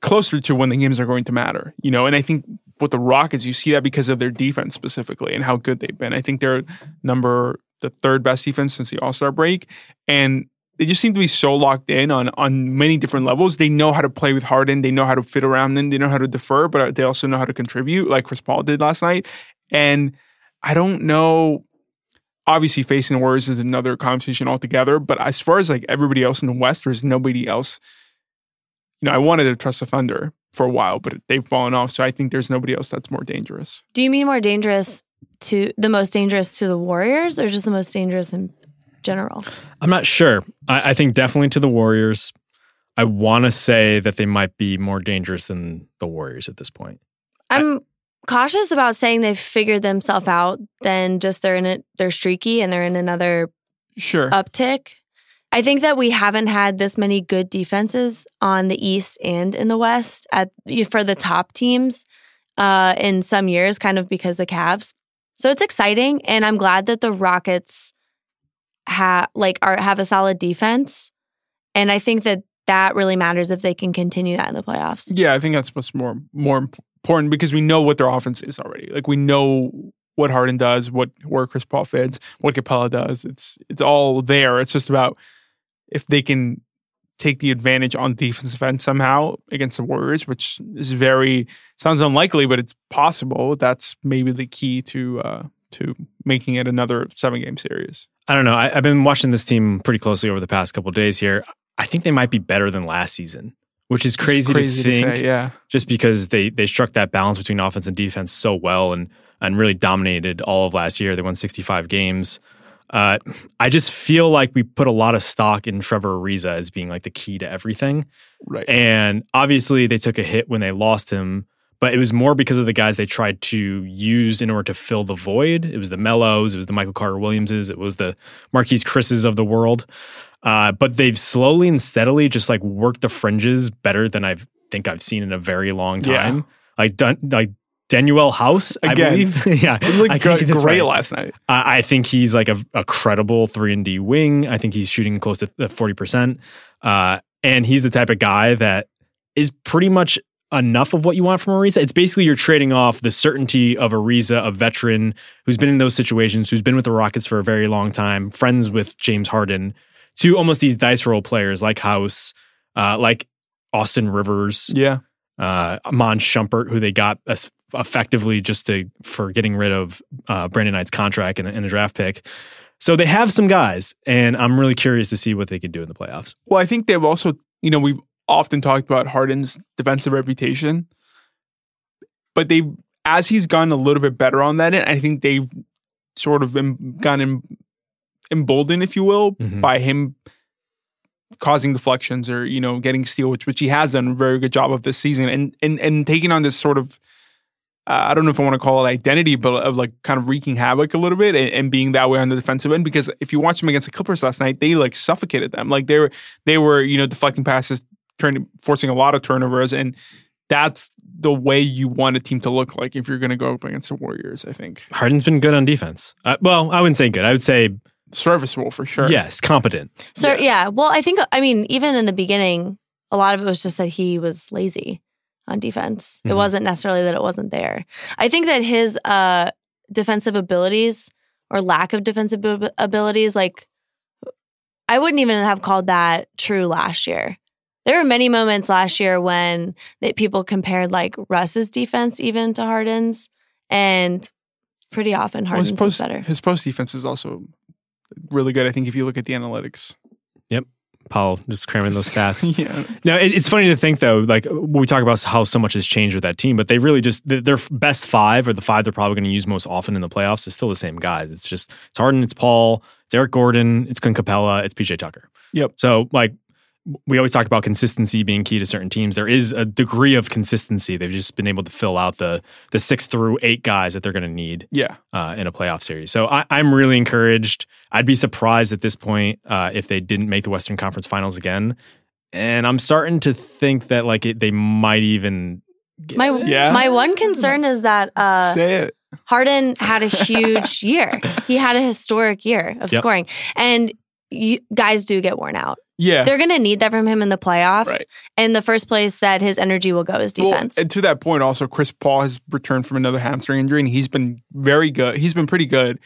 closer to when the games are going to matter. You know, and I think with the Rockets, you see that because of their defense specifically and how good they've been. I think they're number the third best defense since the All Star break, and they just seem to be so locked in on on many different levels. They know how to play with Harden. They know how to fit around them. They know how to defer, but they also know how to contribute, like Chris Paul did last night. And I don't know. Obviously, facing the Warriors is another conversation altogether. But as far as like everybody else in the West, there's nobody else. You know, I wanted to trust the Thunder for a while, but they've fallen off. So I think there's nobody else that's more dangerous. Do you mean more dangerous to the most dangerous to the Warriors or just the most dangerous in general? I'm not sure. I, I think definitely to the Warriors. I want to say that they might be more dangerous than the Warriors at this point. I'm cautious about saying they've figured themselves out than just they're in it they're streaky and they're in another Sure. uptick. I think that we haven't had this many good defenses on the East and in the West at for the top teams uh, in some years, kind of because the Cavs. So it's exciting, and I'm glad that the Rockets have like are have a solid defense, and I think that that really matters if they can continue that in the playoffs. Yeah, I think that's what's more more important because we know what their offense is already. Like we know what Harden does, what where Chris Paul fits, what Capela does. It's it's all there. It's just about if they can take the advantage on defensive end somehow against the Warriors, which is very sounds unlikely, but it's possible. That's maybe the key to uh to making it another seven game series. I don't know. I, I've been watching this team pretty closely over the past couple days here. I think they might be better than last season, which is crazy, crazy to think. say, yeah. just because they they struck that balance between offense and defense so well and and really dominated all of last year. They won 65 games. Uh, I just feel like we put a lot of stock in Trevor Ariza as being like the key to everything. Right. And obviously they took a hit when they lost him, but it was more because of the guys they tried to use in order to fill the void. It was the Mellows, it was the Michael Carter Williamses, it was the Marquese Chriss's of the world. Uh, but they've slowly and steadily just like worked the fringes better than I think I've seen in a very long Yeah. time. Like done like Danuel House, Again. <laughs> I believe. yeah, I can't gr- get this great right. last night. I, I think he's like a, a credible three and D wing. I think he's shooting close to forty percent, uh, and he's the type of guy that is pretty much enough of what you want from Ariza. It's basically you're trading off the certainty of Ariza, a veteran who's been in those situations, who's been with the Rockets for a very long time, friends with James Harden, to almost these dice roll players like House, uh, like Austin Rivers, Yeah. uh, Iman Shumpert, who they got as effectively just to for getting rid of uh, Brandon Knight's contract and, a- and a draft pick. So they have some guys, and I'm really curious to see what they can do in the playoffs. Well, I think they've also, you know, we've often talked about Harden's defensive reputation, but they've, as he's gotten a little bit better on that, I think they've sort of em- gotten em- emboldened, if you will, Mhm. by him causing deflections or you know getting steal, which which he has done a very good job of this season, and and and taking on this sort of. Uh, I don't know if I want to call it identity, but of like kind of wreaking havoc a little bit and, and being that way on the defensive end. Because if you watch them against the Clippers last night, they like suffocated them. Like they were they were you know deflecting passes, turning forcing a lot of turnovers, and that's the way you want a team to look like if you're going to go up against the Warriors. I think Harden's been good on defense. Uh, well, I wouldn't say good. I would say serviceable for sure. yes, competent. So yeah. well, I think I mean even in the beginning, a lot of it was just that he was lazy. On defense. It Mhm. wasn't necessarily that it wasn't there. I think that his uh, defensive abilities or lack of defensive ab- abilities, like I wouldn't even have called that true last year. There were many moments last year when that people compared like Russ's defense even to Harden's, and pretty often Well, Harden's post is better. his post defense is also really good. I think if you look at the analytics. Paul just cramming those <laughs> stats. yeah. No, it, it's funny to think though. Like we talk about how so much has changed with that team, but they really just their, their best five or the five they're probably going to use most often in the playoffs is still the same guys. It's just it's Harden, it's Paul, it's Eric Gordon, it's Clint Capela, it's PJ Tucker. Yep. So like we always talk about consistency being key to certain teams. There is a degree of consistency. They've just been able to fill out the the six through eight guys that they're going to need Yeah. uh, in a playoff series. So I, I'm really encouraged. I'd be surprised at this point uh, if they didn't make the Western Conference Finals again. And I'm starting to think that like it, they might even. Get, My Yeah. my one concern is that uh, Say it. Harden had a huge year. He had a historic year of Yep. scoring, and you, guys do get worn out. Yeah. They're going to need that from him in the playoffs. Right. And the first place that his energy will go is Well, defense. and to that point, also Chris Paul has returned from another hamstring injury, and he's been very good. He's been pretty good,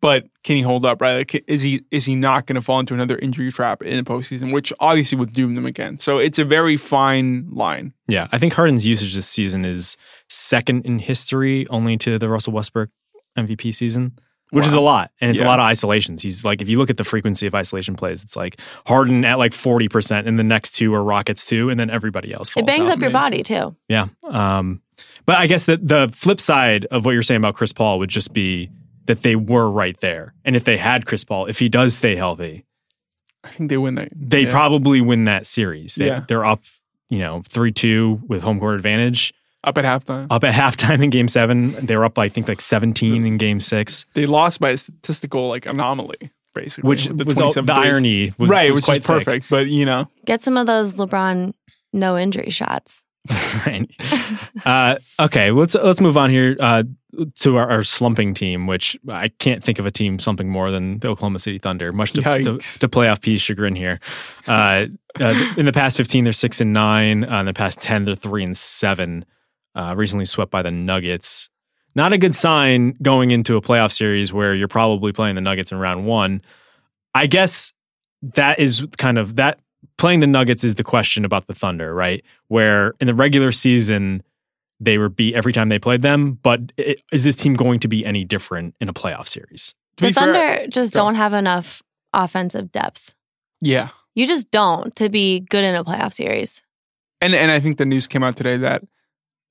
but can he hold up? Right? Like, is he is he not going to fall into another injury trap in the postseason, which obviously would doom them again? So it's a very fine line. Yeah, I think Harden's usage this season is second in history, only to the Russell Westbrook MVP season, which is a lot, and it's a lot of isolations. He's like, if you look at the frequency of isolation plays, it's like Harden at like forty percent, and the next two are Rockets two, and then everybody else. Falls it bangs out. up your body too. Yeah. Um, but I guess that the flip side of what you're saying about Chris Paul would just be that they were right there. And if they had Chris Paul, if he does stay healthy, I think they win that. they yeah. probably win that series. They, Yeah. They're up, you know, 3 2 with home court advantage. Up at halftime. Up at halftime in game seven. They were up, I think, like 17 in game six, They lost by a statistical like anomaly, basically. which with was all, the 27 irony was, right, was which is quite thick. perfect. But you know, Get some of those LeBron no injury shots. <laughs> right. Uh, okay, let's let's move on here uh, to our, our slumping team, which I can't think of a team slumping more than the Oklahoma City Thunder. Much to, to, Yikes. to playoff P's chagrin here. Uh, uh, in the past fifteen, they're six and nine. Uh, in the past ten, they're three and seven. Uh, recently swept by the Nuggets. Not a good sign going into a playoff series where you're probably playing the Nuggets in round one. I guess that is kind of that playing the Nuggets is the question about the Thunder, right? Where in the regular season they were beat every time they played them, but it, is this team going to be any different in a playoff series? to The be fair- Thunder just don't have enough offensive depth. yeah. You just don't to be good in a playoff series. And and I think the news came out today that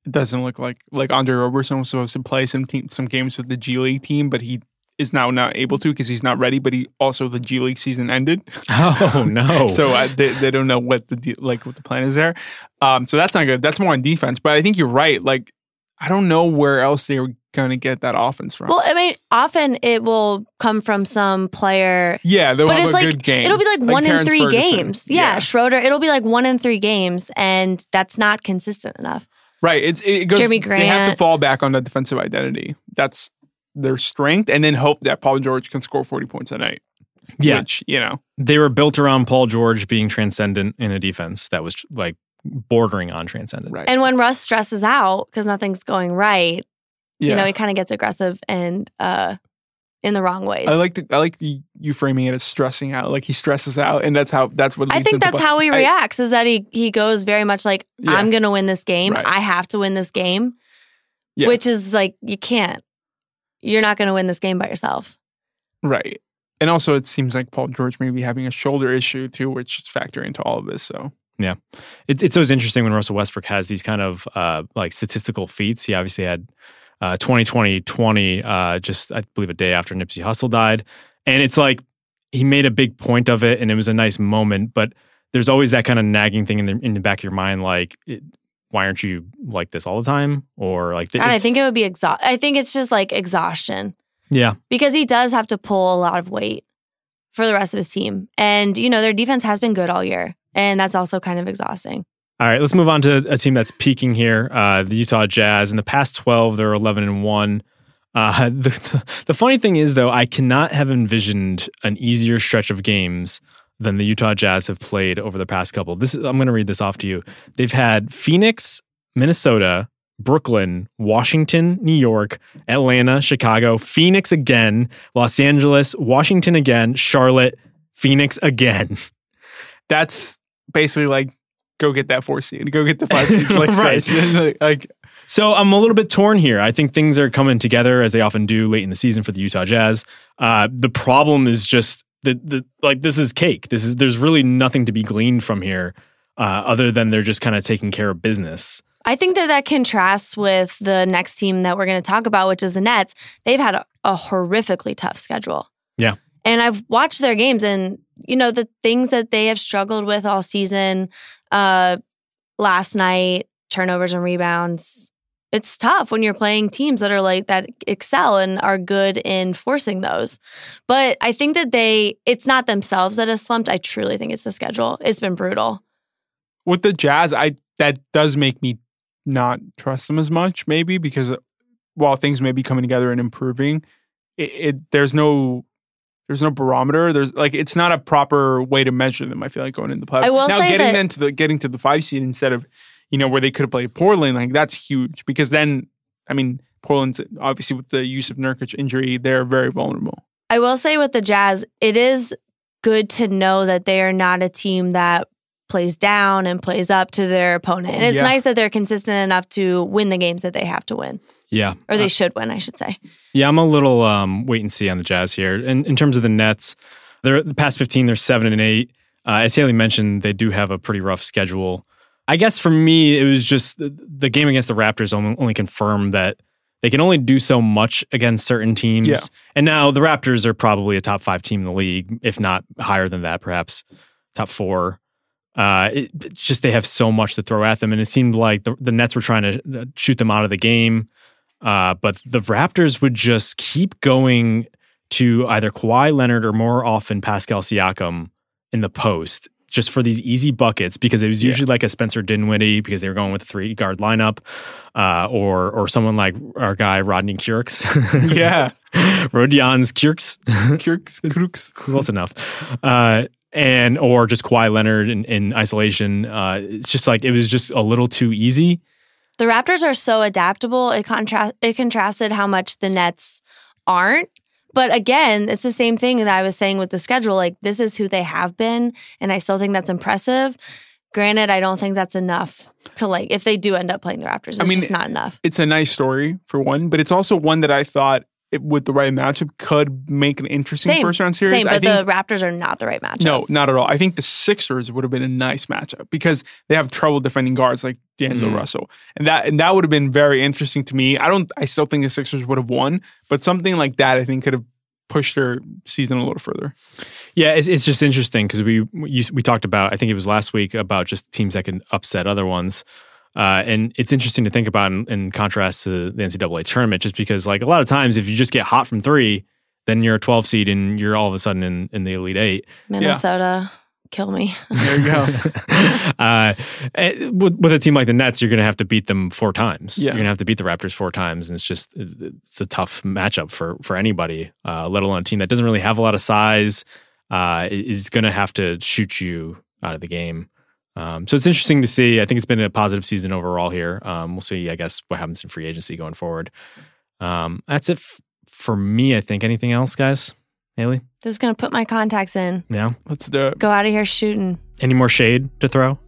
it doesn't look like like Andre Roberson was supposed to play some team, some games with the G League team, but he is now not able to because he's not ready. But he also the G League season ended, <laughs> Oh no! <laughs> so uh, they they don't know what the de- like what the plan is there. Um, so that's not good. That's more on defense. But I think you're right. Like I don't know where else they were going to get that offense from. Well, I mean, often it will come from some player yeah, they'll but have it's a like good game. it'll be like, one in three Ferguson. games. Yeah, Schroeder. It'll be like one in three games, and that's not consistent enough. Right. It's it goes. Jeremy They have to fall back on the defensive identity. That's their strength, and then hope that Paul George can score forty points a night. yeah, Which you know, they were built around Paul George being transcendent in a defense that was like bordering on transcendent. right? And when Russ stresses out because nothing's going right, yeah. you know, he kind of gets aggressive and uh, in the wrong ways. I like the, I like the, you framing it as stressing out. Like he stresses out, and that's how that's what. I think into that's play. how he I- reacts. Is that he he goes very much like Yeah. I'm going to win this game. Right. I have to win this game, Yeah. which is like you can't. You're not going to win this game by yourself. right. And also, it seems like Paul George may be having a shoulder issue too, which is factoring into all of this. So yeah, It, it's always interesting when Russell Westbrook has these kind of uh, like statistical feats. He obviously had uh, 2020 20, uh, just I believe a day after Nipsey Hussle died. And it's like he made a big point of it and it was a nice moment, but there's always that kind of nagging thing in the, in the back of your mind like, it, why aren't you like this all the time? Or like, And I think it would be exhaust. I think it's just like exhaustion yeah, because he does have to pull a lot of weight for the rest of his team, and you know their defense has been good all year, and that's also kind of exhausting. All right, let's move on to a team that's peaking here, uh, the Utah Jazz. In the past 12, they're 11 and 1. Uh, the, <laughs> the, the funny thing is, though, I cannot have envisioned an easier stretch of games than the Utah Jazz have played over the past couple. This is, I'm going to read this off to you. They've had Phoenix, Minnesota, Brooklyn, Washington, New York, Atlanta, Chicago, Phoenix again, Los Angeles, Washington again, Charlotte, Phoenix again. <laughs> That's basically like go get that four seed, go get the five seed. <laughs> Like, Right. like, like So I'm a little bit torn here. I think things are coming together as they often do late in the season for the Utah Jazz. Uh, the problem is just that the like this is cake. This is there's really nothing to be gleaned from here uh, other than they're just kind of taking care of business. I think that that contrasts with the next team that we're going to talk about, which is the Nets. They've had a, a horrifically tough schedule. Yeah. And I've watched their games and, you know, the things that they have struggled with all season, uh, last night, turnovers and rebounds. It's tough when you're playing teams that are like that excel and are good in forcing those. But I think that they, it's not themselves that has slumped. I truly think it's the schedule. It's been brutal. with the Jazz, I that does make me not trust them as much, maybe because while things may be coming together and improving, it, it there's no there's no barometer. There's like it's not a proper way to measure them. I feel like going into the playoffs. I will now say getting that- them to the getting to the five seed instead of you know where they could have played Portland, like that's huge because then I mean Portland's obviously with the use of Nurkic injury, they're very vulnerable. I will say with the Jazz, it is good to know that they are not a team that plays down and plays up to their opponent. And it's Yeah. nice that they're consistent enough to win the games that they have to win, Yeah, or they Uh, should win, I should say. yeah. I'm a little um, wait and see on the Jazz here. In in terms of the Nets, they're the past 15. They're seven and eight. Uh, as Haley mentioned, they do have a pretty rough schedule. I guess for me, it was just the, the game against the Raptors only, only confirmed that they can only do so much against certain teams. Yeah. And now the Raptors are probably a top five team in the league, if not higher than that, perhaps top four. Uh, it, it's just they have so much to throw at them, and it seemed like the, the Nets were trying to uh, shoot them out of the game. Uh, but the Raptors would just keep going to either Kawhi Leonard or more often Pascal Siakam in the post just for these easy buckets because it was Yeah. usually like a Spencer Dinwiddie because they were going with a three guard lineup, uh, or or someone like our guy Rodney Kierks, <laughs> Yeah, <laughs> Rodions Kierks, <laughs> Kirks, Krooks. close enough, uh, and or just Kawhi Leonard in, in isolation. Uh, it's just like it was just a little too easy. The Raptors are so adaptable. It contrast it contrasted how much the Nets aren't. But again, it's the same thing that I was saying with the schedule. Like this is who they have been, and I still think that's impressive. Granted, I don't think that's enough to like if they do end up playing the Raptors. It's I mean, just not enough. it's a nice story for one, but it's also one that I thought it, with the right matchup could make an interesting Same, first round series. Same, I but think the Raptors are not the right matchup. no, not at all. I think the Sixers would have been a nice matchup because they have trouble defending guards like D'Angelo Mhm. Russell, and that and that would have been very interesting to me. I don't. I still think the Sixers would have won, but something like that I think could have pushed their season a little further. Yeah, it's, it's just interesting because we we we talked about I think it was last week about just teams that can upset other ones, uh, and it's interesting to think about in, in contrast to the NCAA tournament, just because like a lot of times if you just get hot from three, then you're a 12 seed and you're all of a sudden in, in the Elite Eight. Minnesota, kill me. <laughs> There you go. <laughs> uh, eh, with, with a team like the Nets, you're going to have to beat them four times. Yeah. You're going to have to beat the Raptors four times, and it's just it's a tough matchup for for anybody, uh, let alone a team that doesn't really have a lot of size. Uh, is going to have to shoot you out of the game. Um, so it's interesting to see. I think it's been a positive season overall here. Um, we'll see, I guess, what happens in free agency going forward. Um, that's it f- for me. I think. Anything else, guys? Haley? Just gonna put my contacts in. Yeah. Let's do it. Go out of here shooting. Any more shade to throw?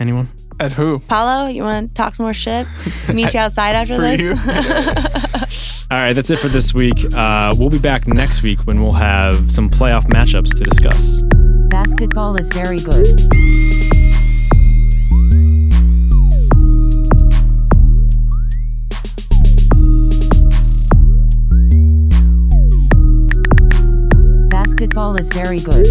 Anyone? At who? Paolo, you want to talk some more shit? Meet you <laughs> outside after this. you. <laughs> <laughs> All right, that's it for this week. Uh, we'll be back next week when we'll have some playoff matchups to discuss. Basketball is very good. Basketball is very good.